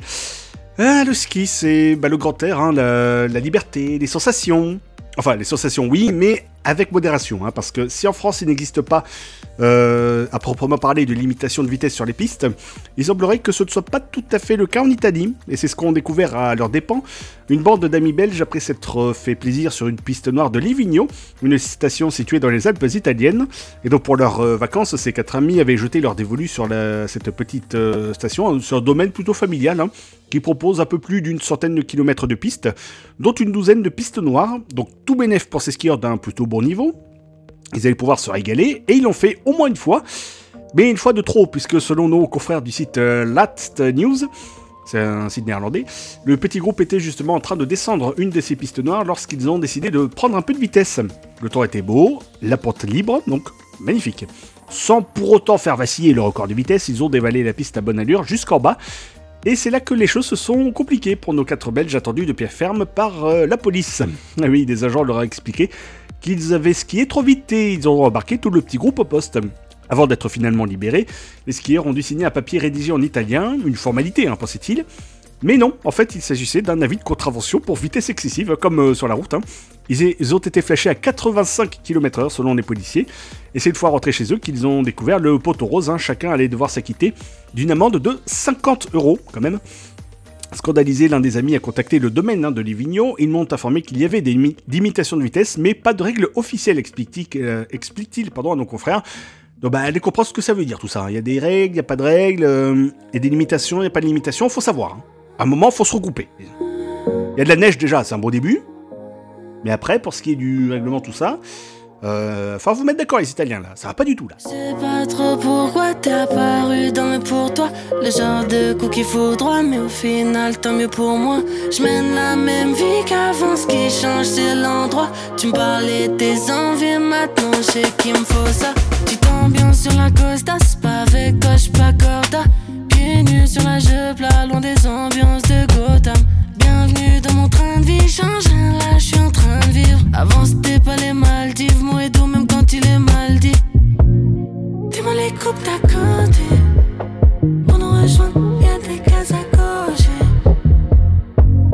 Ah, le ski, c'est bah, le grand air, hein, la, liberté, les sensations. Enfin, les sensations, oui, mais avec modération. hein, parce que si en France, il n'existe pas, euh, à proprement parler, de limitation de vitesse sur les pistes, il semblerait que ce ne soit pas tout à fait le cas en Italie. Et c'est ce qu'ont découvert à leurs dépens une bande d'amis belges après s'être fait plaisir sur une piste noire de Livigno, une station située dans les Alpes italiennes. Et donc pour leurs euh, vacances, ces quatre amis avaient jeté leur dévolu sur cette petite euh, station, sur un domaine plutôt familial, hein, qui propose un peu plus d'une centaine de kilomètres de pistes, dont une douzaine de pistes noires, donc tout bénef pour ces skieurs d'un plutôt bon niveau. Ils allaient pouvoir se régaler, et ils l'ont fait au moins une fois, mais une fois de trop, puisque selon nos confrères du site euh, Latst News, c'est un site néerlandais, le petit groupe était justement en train de descendre une de ces pistes noires lorsqu'ils ont décidé de prendre un peu de vitesse. Le temps était beau, la porte libre, donc magnifique. Sans pour autant faire vaciller le record de vitesse, ils ont dévalé la piste à bonne allure jusqu'en bas, et c'est là que les choses se sont compliquées pour nos quatre Belges attendus de pied ferme par euh, la police. Ah oui, des agents leur ont expliqué qu'ils avaient skié trop vite et ils ont embarqué tout le petit groupe au poste. Avant d'être finalement libérés, les skieurs ont dû signer un papier rédigé en italien, une formalité, hein, pensait-il. Mais non, en fait, il s'agissait d'un avis de contravention pour vitesse excessive, comme euh, sur la route. hein. Ils, ont été flashés à 85 km/h selon les policiers, et c'est une fois rentrés chez eux qu'ils ont découvert le poteau rose. hein. Chacun allait devoir s'acquitter d'une amende de 50 euros, quand même. Scandalisé, l'un des amis a contacté le domaine hein, de Livigno. Ils m'ont informé qu'il y avait des limi- limitations de vitesse, mais pas de règles officielles, explique-t-il euh, à nos confrères. Donc, bah, allez comprendre ce que ça veut dire tout ça. Il y a des règles, il n'y a pas de règles, euh, il y a des limitations, il n'y a pas de limitations, faut savoir. À un moment, faut se regrouper. Il y a de la neige déjà, c'est un bon début. Mais après, pour ce qui est du règlement, tout ça, euh, faut vous mettre d'accord, les Italiens, là. Ça va pas du tout, là. sais pas trop pourquoi t'es apparu dans le pour toi. Le genre de coup qu'il faut droit, mais au final, tant mieux pour moi. Je mène la même vie qu'avant, ce qui change, c'est l'endroit. Tu me parlais des envies, maintenant, je sais qu'il me faut ça. Tu t'ambiances sur la costa, c'est pas avec toi, j'suis pas corda. Pieds nus sur la jupe, là, loin des ambiances de Gotham. Bienvenue dans mon train de vie, change là, je suis en train de vivre. Avant, c'était pas les Maldives, et doux, même quand il est mal dit. Dis-moi les coupes d'à côté. Pour nous rejoindre, y'a des cases à cocher.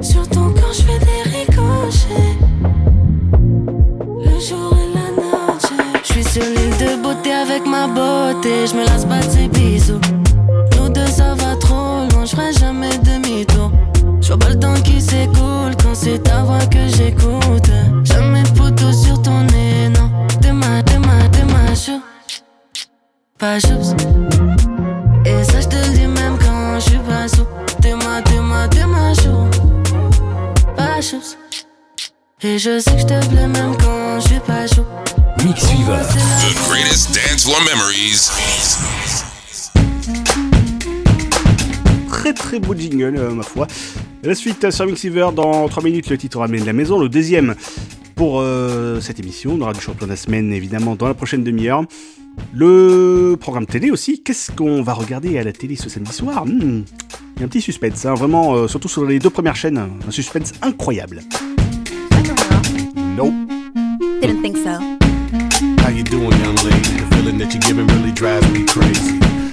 Sur ton corps, je fais des ricochets. Le jour et la nuit. Je suis sur l'île de beauté avec ma beauté. Je me lasse pas de bisous. Loin, je ferai jamais demi-tour. Je vois pas le temps qui s'écoule quand c'est ta voix que j'écoute. Jamais de poteau sur ton nez, non. De ma, de ma, de ma chou. Pas choups. Et ça, je te le dis même quand je suis pas sous. De ma, de ma, de ma chou. Pas choups. Et je sais que je te plais même quand je suis pas chaud. Mix Fever. The greatest dance floor memories. Très très beau jingle, euh, ma foi. La suite euh, sur Mixiver dans 3 minutes, le titre ramène de la maison. Le deuxième pour euh, cette émission. On aura du champion de la semaine évidemment dans la prochaine demi-heure. Le programme télé aussi. Qu'est-ce qu'on va regarder à la télé ce samedi soir? Hmm, Il y a un petit suspense, hein, vraiment, euh, surtout sur les deux premières chaînes. Un suspense incroyable. No. Didn't think so. How you doing, young lady? The feeling that you're giving really drives me crazy.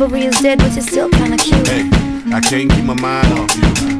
Chivalry is dead, but you're still kinda cute. Hey, I can't keep my mind off you.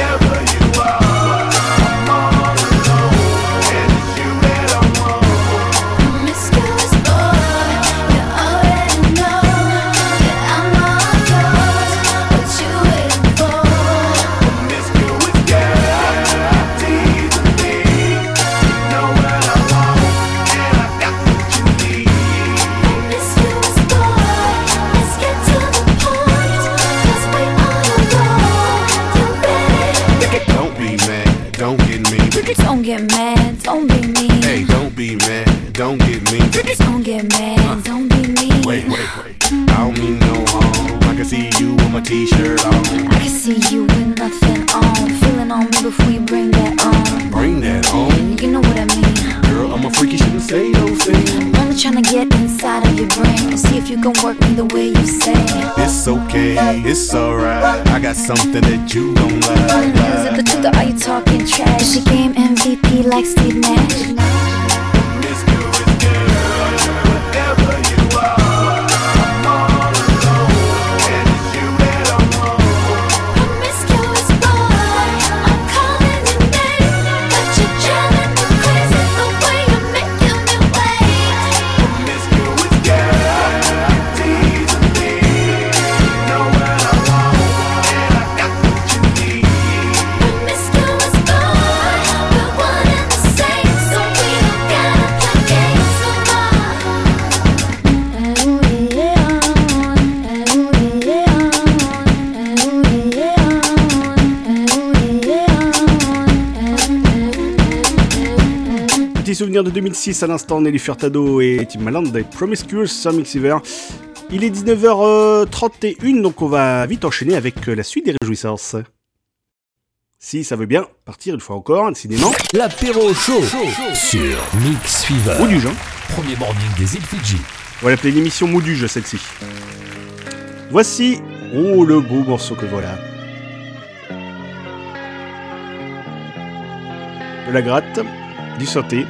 Promiscuous trying to get inside of your brain and see if you can work me the way you say. It's okay, it's alright. I got something that you don't like. Is it the truth or are you talking trash? She game MVP like Steve Nash. Souvenir de 2006 à l'instant, Nelly Furtado et Tim Maland des Promiscuous sur Mixiver. Il est 19h31, donc on va vite enchaîner avec euh, la suite des réjouissances. Si ça veut bien partir une fois encore, décidément. L'apéro chaud sur Mix Fever. Ou du genre. Premier morning des îles Fidji. On va l'appeler l'émission Mouduge, celle-ci. Voici, oh le beau morceau que voilà. De la gratte, du synthé,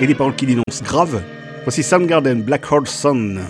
et des paroles qui dénoncent grave. Voici Soundgarden, Black Hole Sun.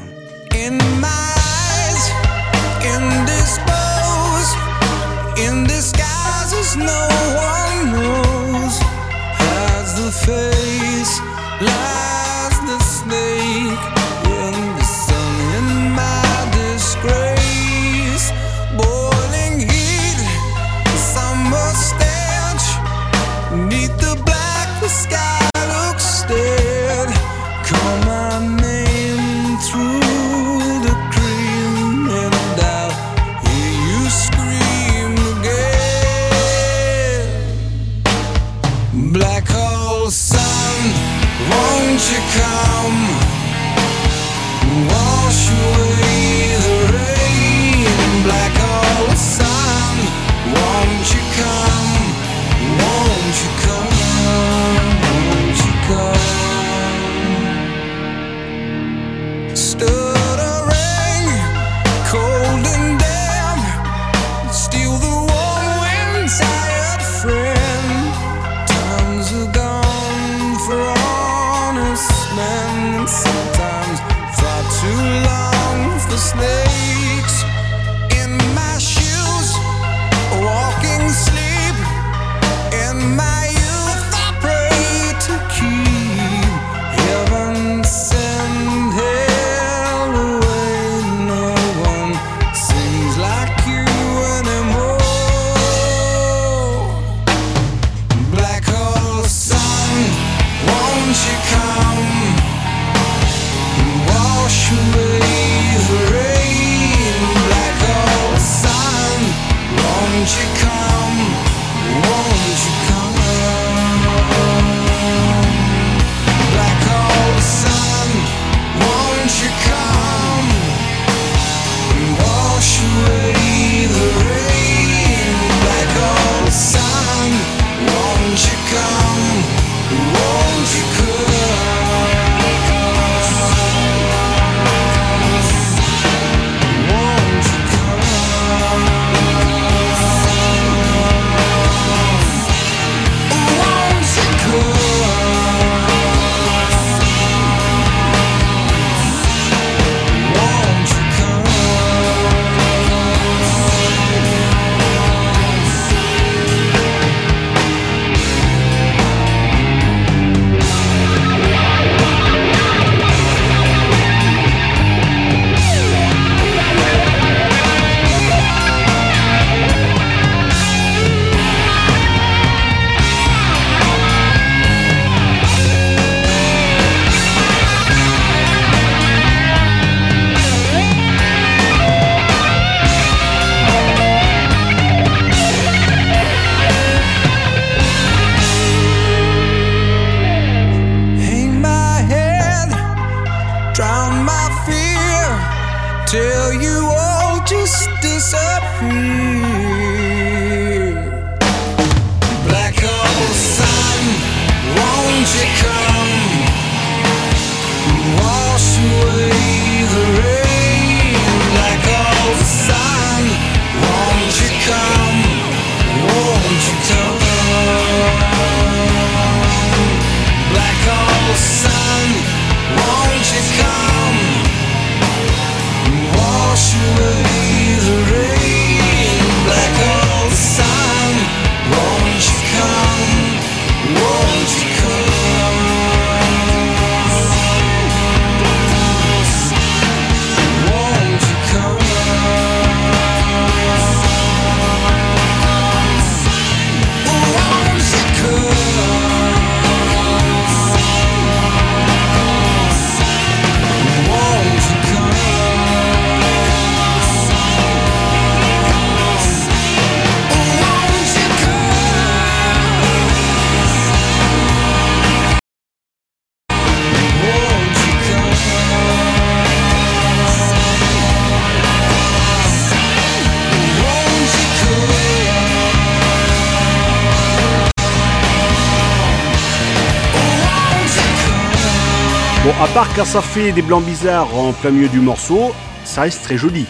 Bon, à ça fait des blancs bizarres en plein milieu du morceau, ça reste très joli.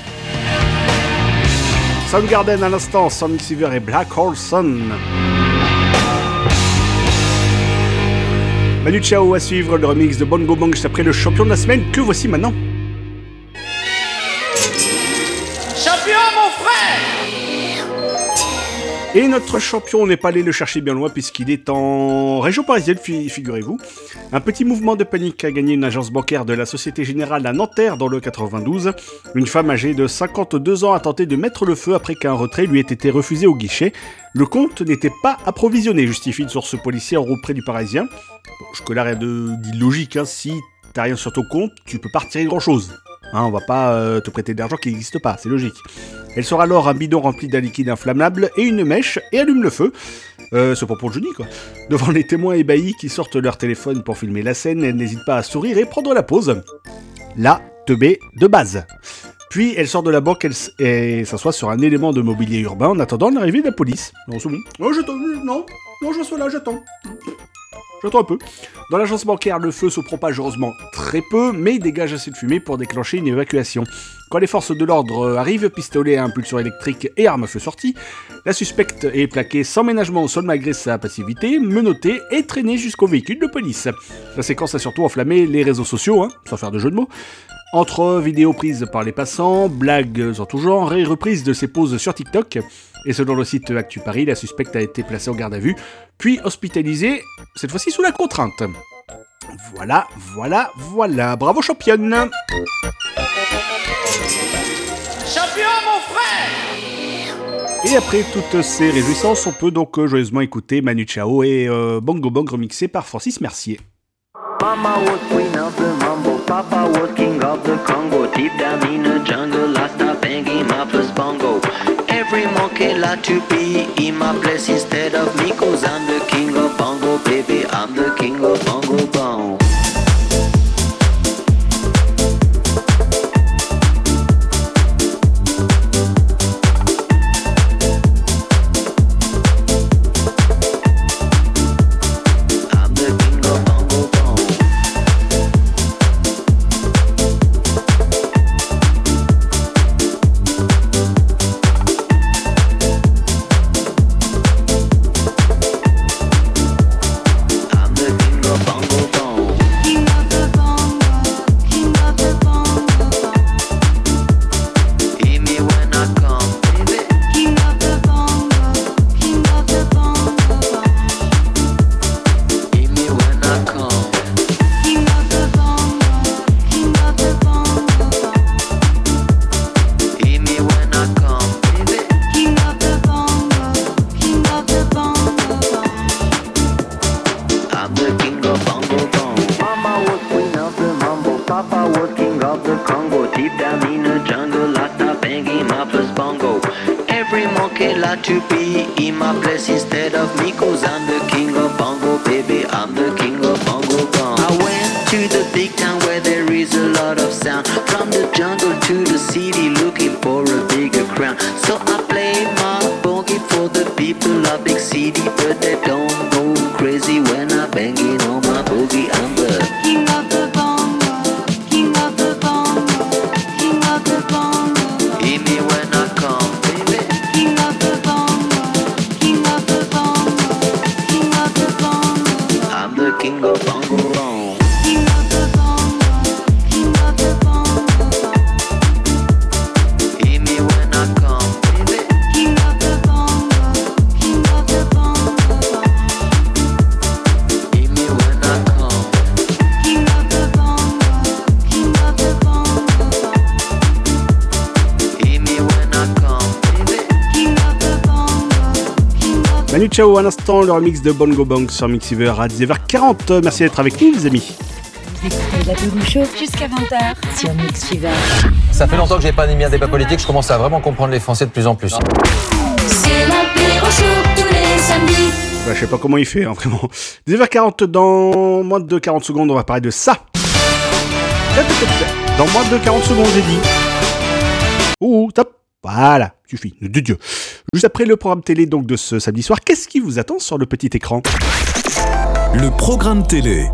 Soundgarden à l'instant, sans Mixiver et Black Hole Sun. Manu à suivre le remix de Bongo Bang juste après le champion de la semaine que voici maintenant? Et notre champion n'est pas allé le chercher bien loin puisqu'il est en région parisienne, fi- figurez-vous. Un petit mouvement de panique a gagné une agence bancaire de la Société Générale à Nanterre dans le 92. Une femme âgée de 52 ans a tenté de mettre le feu après qu'un retrait lui ait été refusé au guichet. Le compte n'était pas approvisionné, justifie une source policière auprès du Parisien. Bon, jusque-là, rien d'illogique. Hein. Si t'as rien sur ton compte, tu peux pas retirer grand-chose. Hein, on va pas euh, te prêter de l'argent qui n'existe pas, c'est logique. Elle sort alors un bidon rempli d'un liquide inflammable et une mèche et allume le feu. Euh, pas pour génie quoi. Devant les témoins ébahis qui sortent leur téléphone pour filmer la scène, elle n'hésite pas à sourire et prendre la pause. Là, teubé de base. Puis elle sort de la banque et s'assoit sur un élément de mobilier urbain en attendant l'arrivée de la police. Non. Oh, j'attends, non, non, je suis là, j'attends. Dans l'agence bancaire, le feu se propage heureusement très peu, mais il dégage assez de fumée pour déclencher une évacuation. Quand les forces de l'ordre arrivent, pistolet à impulsion électrique et arme à feu sortie, la suspecte est plaquée sans ménagement au sol malgré sa passivité, menottée et traînée jusqu'au véhicule de police. La séquence a surtout enflammé les réseaux sociaux, hein, sans faire de jeu de mots. Entre vidéos prises par les passants, blagues en tout genre et reprises de ses poses sur TikTok. Et selon le site Actu Paris, la suspecte a été placée en garde à vue, puis hospitalisée, cette fois-ci sous la contrainte. Voilà, voilà, voilà. Bravo championne Champion, mon frère Et après toutes ces réjouissances, on peut donc euh, joyeusement écouter Manu Chao et euh, Bongo Bang remixé par Francis Mercier. Mama Papa was king of the Congo. Deep down in the jungle, I start banging my first bongo. Every monkey like to be in my place instead of me, cause I'm the king of bongo, baby. I'm the king of bongo bong. L'instant, le remix de Bongo Bang sur Mixiver à 10h40. Merci d'être avec nous, les amis. Chaud jusqu'à 20h sur Mix Fever. Ça fait longtemps que j'ai pas animé un débat politique, je commence à vraiment comprendre les Français de plus en plus. C'est tous les samedis. Bah, je sais pas comment il fait, hein, vraiment. 10h40, dans moins de 40 secondes, on va parler de ça. Dans moins de 40 secondes, j'ai dit. Ouh, top. Voilà, suffit, de Dieu. Juste après le programme télé donc de ce samedi soir, qu'est-ce qui vous attend sur le petit écran? Le programme télé.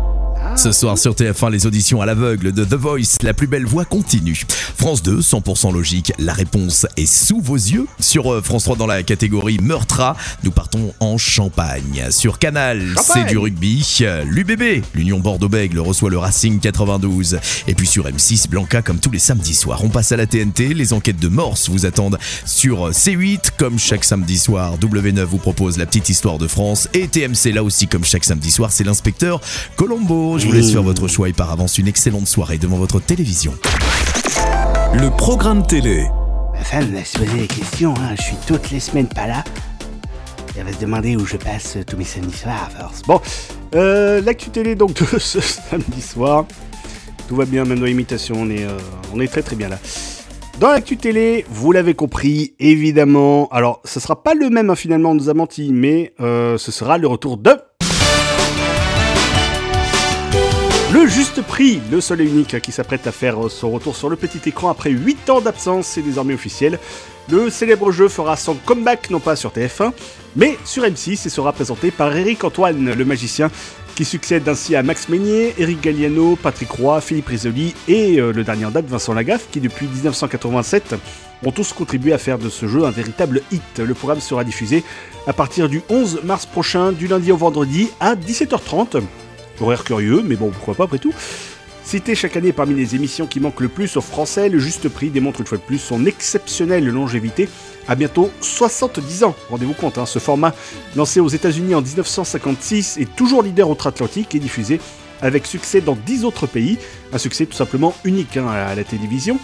Ce soir sur TF1, les auditions à l'aveugle de The Voice, la plus belle voix continue. France 2, 100% logique, la réponse est sous vos yeux. Sur euh, France 3, dans la catégorie Meurtra, nous partons en Champagne. Sur Canal, c'est du rugby. Euh, L'UBB, l'Union Bordeaux-Bègles, reçoit le Racing 92. Et puis sur M6, Blanca, comme tous les samedis soirs. On passe à la TNT, les enquêtes de Morse vous attendent sur C8, comme chaque samedi soir. W9 vous propose la petite histoire de France. Et TMC, là aussi, comme chaque samedi soir, c'est l'inspecteur Colombo. Je vous laisse faire votre choix et par avance une excellente soirée devant votre télévision. Le programme télé. Ma femme va se poser des questions, hein. je suis toutes les semaines pas là. Elle va se demander où je passe tous mes samedis soirs à force. Bon, euh, l'actu télé donc *laughs* de ce samedi soir. Tout va bien, même dans l'imitation, on est, euh, on est très très bien là. Dans l'actu télé, vous l'avez compris, évidemment. Alors, ce sera pas le même hein, finalement, on nous a menti, mais euh, ce sera le retour de. Le juste prix, le seul unique qui s'apprête à faire son retour sur le petit écran après 8 ans d'absence, c'est désormais officiel. Le célèbre jeu fera son comeback non pas sur TF1, mais sur M6 et sera présenté par Eric Antoine, le magicien, qui succède ainsi à Max Meignier, Eric Galliano, Patrick Roy, Philippe Risoli et euh, le dernier en date Vincent Lagaffe, qui depuis 1987 ont tous contribué à faire de ce jeu un véritable hit. Le programme sera diffusé à partir du 11 mars prochain, du lundi au vendredi à 17h30. Horaire curieux, mais bon, pourquoi pas après tout. Cité chaque année parmi les émissions qui manquent le plus aux Français, le Juste Prix démontre une fois de plus son exceptionnelle longévité à bientôt 70 ans. Rendez-vous compte, hein, ce format lancé aux États-Unis en 1956 est toujours leader outre-Atlantique et diffusé avec succès dans 10 autres pays. Un succès tout simplement unique hein, à la télévision.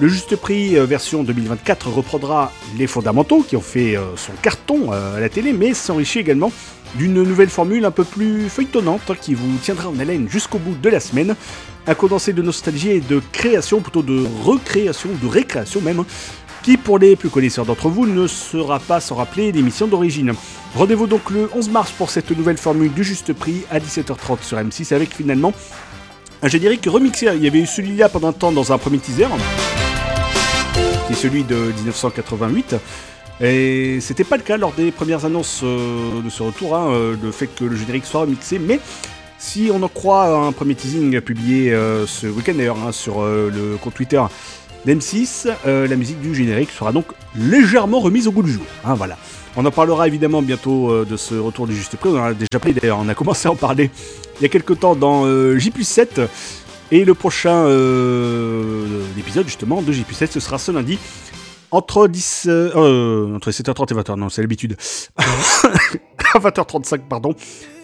Le Juste Prix euh, version 2024 reprendra les fondamentaux qui ont fait euh, son carton euh, à la télé, mais s'enrichit également d'une nouvelle formule un peu plus feuilletonnante qui vous tiendra en haleine jusqu'au bout de la semaine. Un condensé de nostalgie et de création, plutôt de recréation, de récréation même, qui pour les plus connaisseurs d'entre vous ne sera pas sans rappeler l'émission d'origine. Rendez-vous donc le 11 mars pour cette nouvelle formule du Juste Prix à 17h30 sur M6 avec finalement un générique remixé. Il y avait eu celui-là pendant un temps dans un premier teaser, qui est celui de 1988. Et c'était pas le cas lors des premières annonces euh, de ce retour, hein, euh, le fait que le générique soit remixé, mais si on en croit un premier teasing publié euh, ce week-end d'ailleurs hein, sur le compte Twitter d'M6, euh, la musique du générique sera donc légèrement remise au goût du jour. hein, voilà. On en parlera évidemment bientôt de ce retour du Juste Prix, on en a déjà parlé d'ailleurs, on a commencé à en parler il y a quelques temps dans euh, J7, et le prochain épisode justement de J7 ce sera ce lundi entre 10, euh, euh, entre 7h30 et 20h, non, c'est l'habitude. *laughs* à 20h35, pardon.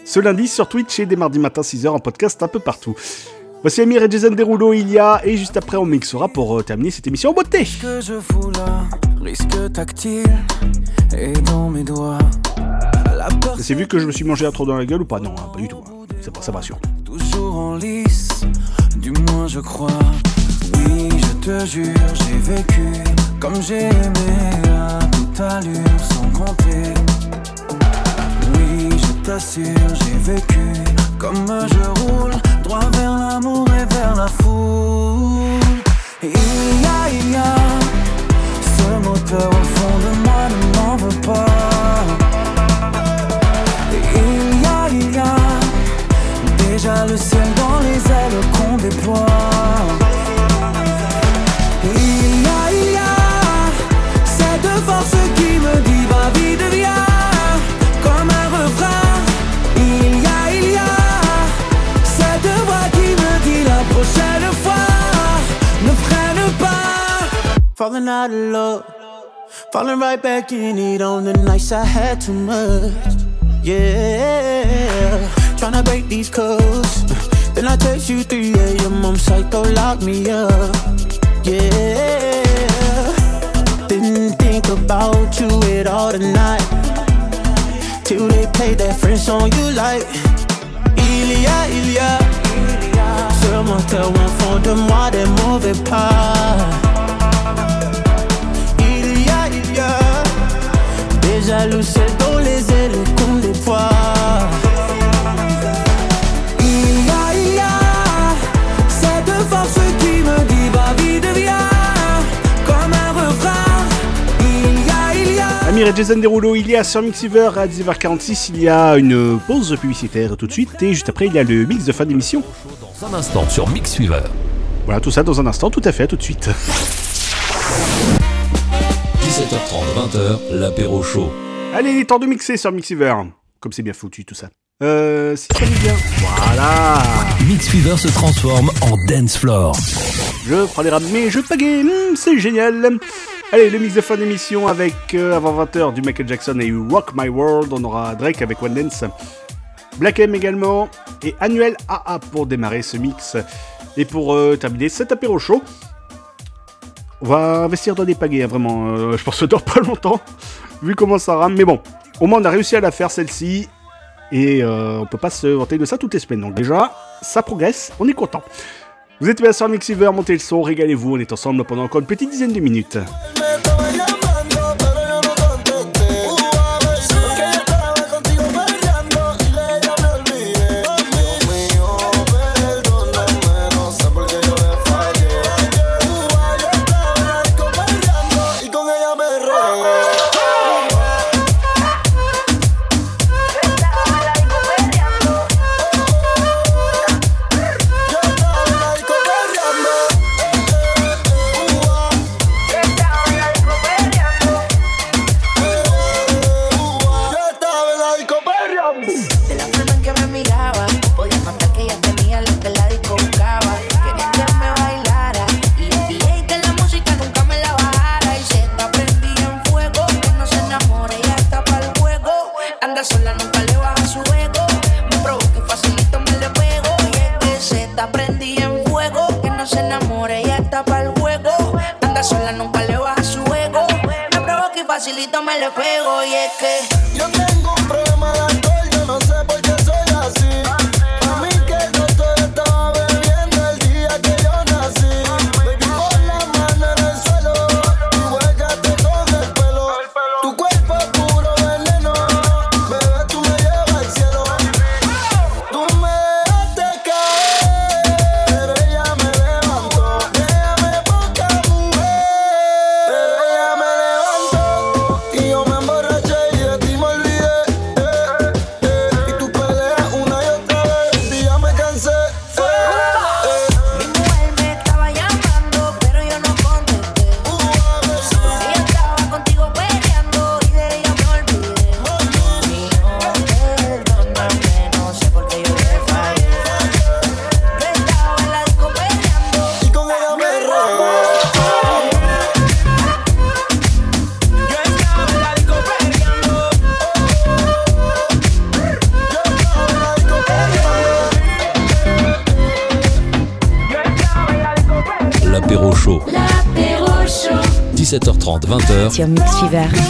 Ce lundi sur Twitch et dès mardi matin 6h en podcast un peu partout. Voici Amir et Jason Derulo, il y a, et juste après on mixera pour euh, terminer cette émission en beauté. que je fous là, risque tactile et dans mes doigts. C'est vu que je me suis mangé un trop dans la gueule ou pas? Non, hein, pas du tout. hein. C'est pas ça, me rassure. toujours en lice, du moins je crois. Oui, je te jure, j'ai vécu comme j'ai aimé à toute allure sans compter. Oui, je t'assure, j'ai vécu comme je roule, droit vers l'amour et vers la foule. Il y a, il y a ce moteur au fond de moi ne m'en veut pas. Il y a, il y a déjà le ciel dans les ailes qu'on déploie. Falling out of love. Falling right back in it on the nights I had too much. Yeah. Tryna break these codes. Then I text you 3 a.m. I'm psycho, lock me up. Yeah. Didn't think about you at all tonight. Till they played that French song you like. Il y a, il y a. Seulement tellement fond de moi des mauvais pas. Jaloux, c'est dans les ailes comme des poids. Il y a, il y a. Cette force qui me dit, va vite, viens. Comme un refrain. Il y a, il y a. Amir et Jason Derulo, il y a sur Mixiver à 10h46, il y a une pause publicitaire tout de suite, et juste après, il y a le mix de fin d'émission. Dans un instant sur Mixweaver. Voilà, tout ça dans un instant, tout à fait, à tout de suite. 17h30, 20h, l'apéro chaud. Allez, il est temps de mixer sur Mixiver. Comme c'est bien foutu tout ça. Euh, si ça bien. Voilà. Mixweaver se transforme en dance floor. Je prends les rames, mais je pagaie, c'est génial. Allez, le mix de fin d'émission avec euh, avant 20h du Michael Jackson et Rock My World. On aura Drake avec One Dance, Black M également et Annuel AA pour démarrer ce mix. Et pour euh, terminer cet apéro chaud, on va investir dans des pagaies, hein, vraiment. euh, je pense que ça dure pas longtemps, vu comment ça rame. Mais bon, au moins on a réussi à la faire celle-ci. Et euh, on peut pas se vanter de ça toutes les semaines. Donc déjà, ça progresse, on est content. Vous êtes bien sur Mixiver, montez le son, régalez-vous, on est ensemble pendant encore une petite dizaine de minutes. Nunca le baja su ego. Me provoca y facilito me le pego. Y es que Yo tengo Sur Mixweaver. Je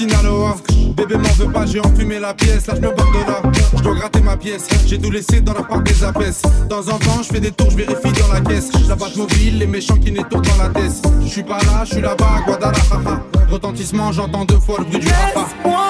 Sinaloa Bébé m'en veut pas, j'ai enfumé la pièce, là je me borde de là Je dois gratter ma pièce, j'ai tout laissé dans la part des apaises Dans un temps, je fais des tours, je vérifie dans la caisse. La batte mobile, les méchants qui nettoient dans la tête. Je suis pas là, je suis là-bas à Guadalajara. Retentissement, j'entends deux fois le bruit du rafa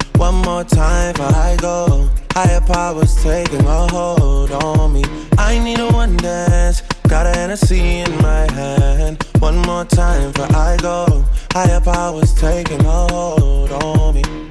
One more time before I go. Higher powers taking a hold on me. I need a one dance. Got an Hennessy in my hand. One more time before I go. Higher powers taking a hold on me.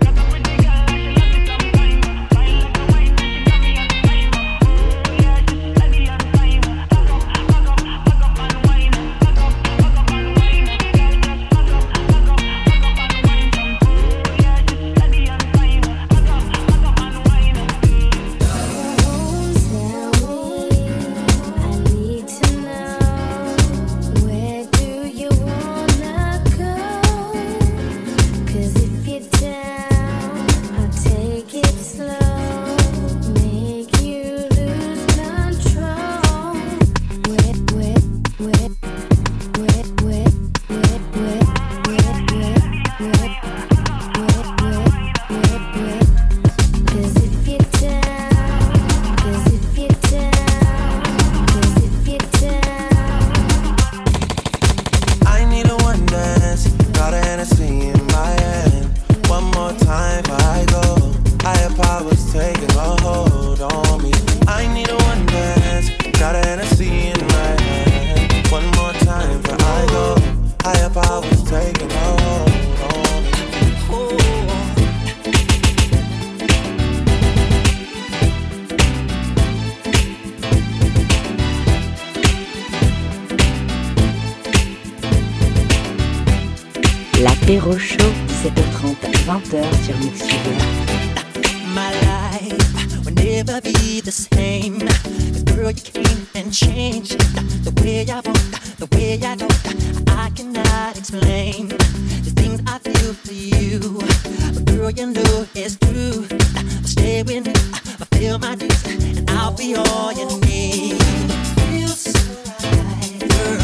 L'apéro chaud, 17h30, 20h sur Mix Fever. My life will never be the same. 'Cause girl, you came and changed the way I want, the way I. I cannot explain the things I feel for you. But girl, you know it's true. Stay with me, fulfill my dreams, and I'll be all you need. Feels so right, girl.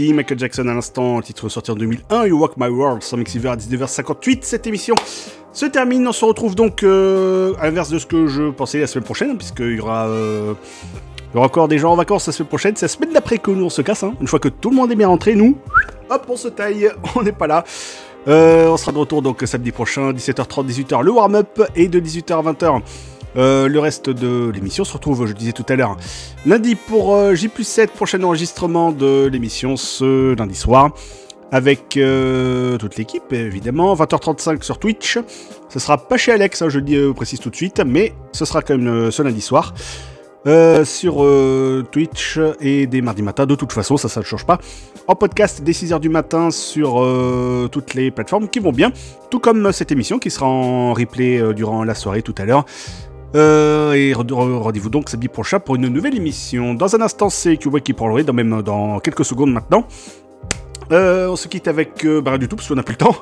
Euh, Michael Jackson à l'instant, titre sorti en 2001, You Walk My World, sur Mixiver à 19h58. Cette émission se termine, on se retrouve donc euh, à l'inverse de ce que je pensais la semaine prochaine, puisqu'il y aura... euh, encore des gens en vacances la semaine prochaine, c'est la semaine d'après que nous on se casse, hein. une fois que tout le monde est bien rentré, nous, hop, on se taille, *laughs* on n'est pas là. Euh, on sera de retour donc samedi prochain, 17h30, 18h, le warm-up, et de 18h à 20h, euh, le reste de l'émission se retrouve, je disais tout à l'heure, lundi pour euh, J7, prochain enregistrement de l'émission ce lundi soir, avec euh, toute l'équipe évidemment, 20h35 sur Twitch. Ce sera pas chez Alex, hein, je le euh, précise tout de suite, mais ce sera quand même ce lundi soir. Sur Twitch et des mardis matins, de toute façon, ça, ça ne change pas. En podcast dès 6h du matin sur toutes les plateformes qui vont bien, tout comme cette émission qui sera en replay durant la soirée tout à l'heure. Euh, et re- re- rendez-vous donc samedi prochain pour une nouvelle émission. Dans un instant, c'est Cuba qui prend le rythme, même dans quelques secondes maintenant. Euh, on se quitte avec euh, bah, rien du tout parce qu'on n'a plus le temps.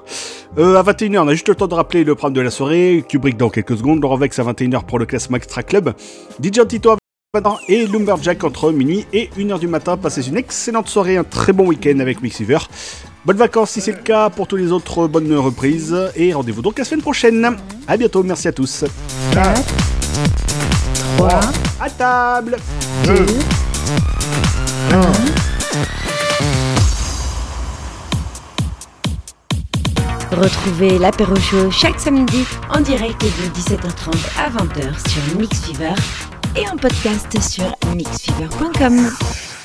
Euh, à 21h, on a juste le temps de rappeler le programme de la soirée. Kubrick dans quelques secondes. Laurent Vex à 21h pour le classement Extra Club. DJ Tito à 20h et Lumberjack entre minuit et 1h du matin. Passez une excellente soirée, un très bon week-end avec Mixiver. Bonnes vacances si c'est le cas. Pour tous les autres, bonnes reprises. Et rendez-vous donc la semaine prochaine. À bientôt, merci à tous. 3, À table 2, 1. Retrouvez l'apéro show chaque samedi en direct de 17h30 à 20h sur Mix Fever et en podcast sur mixfever.com.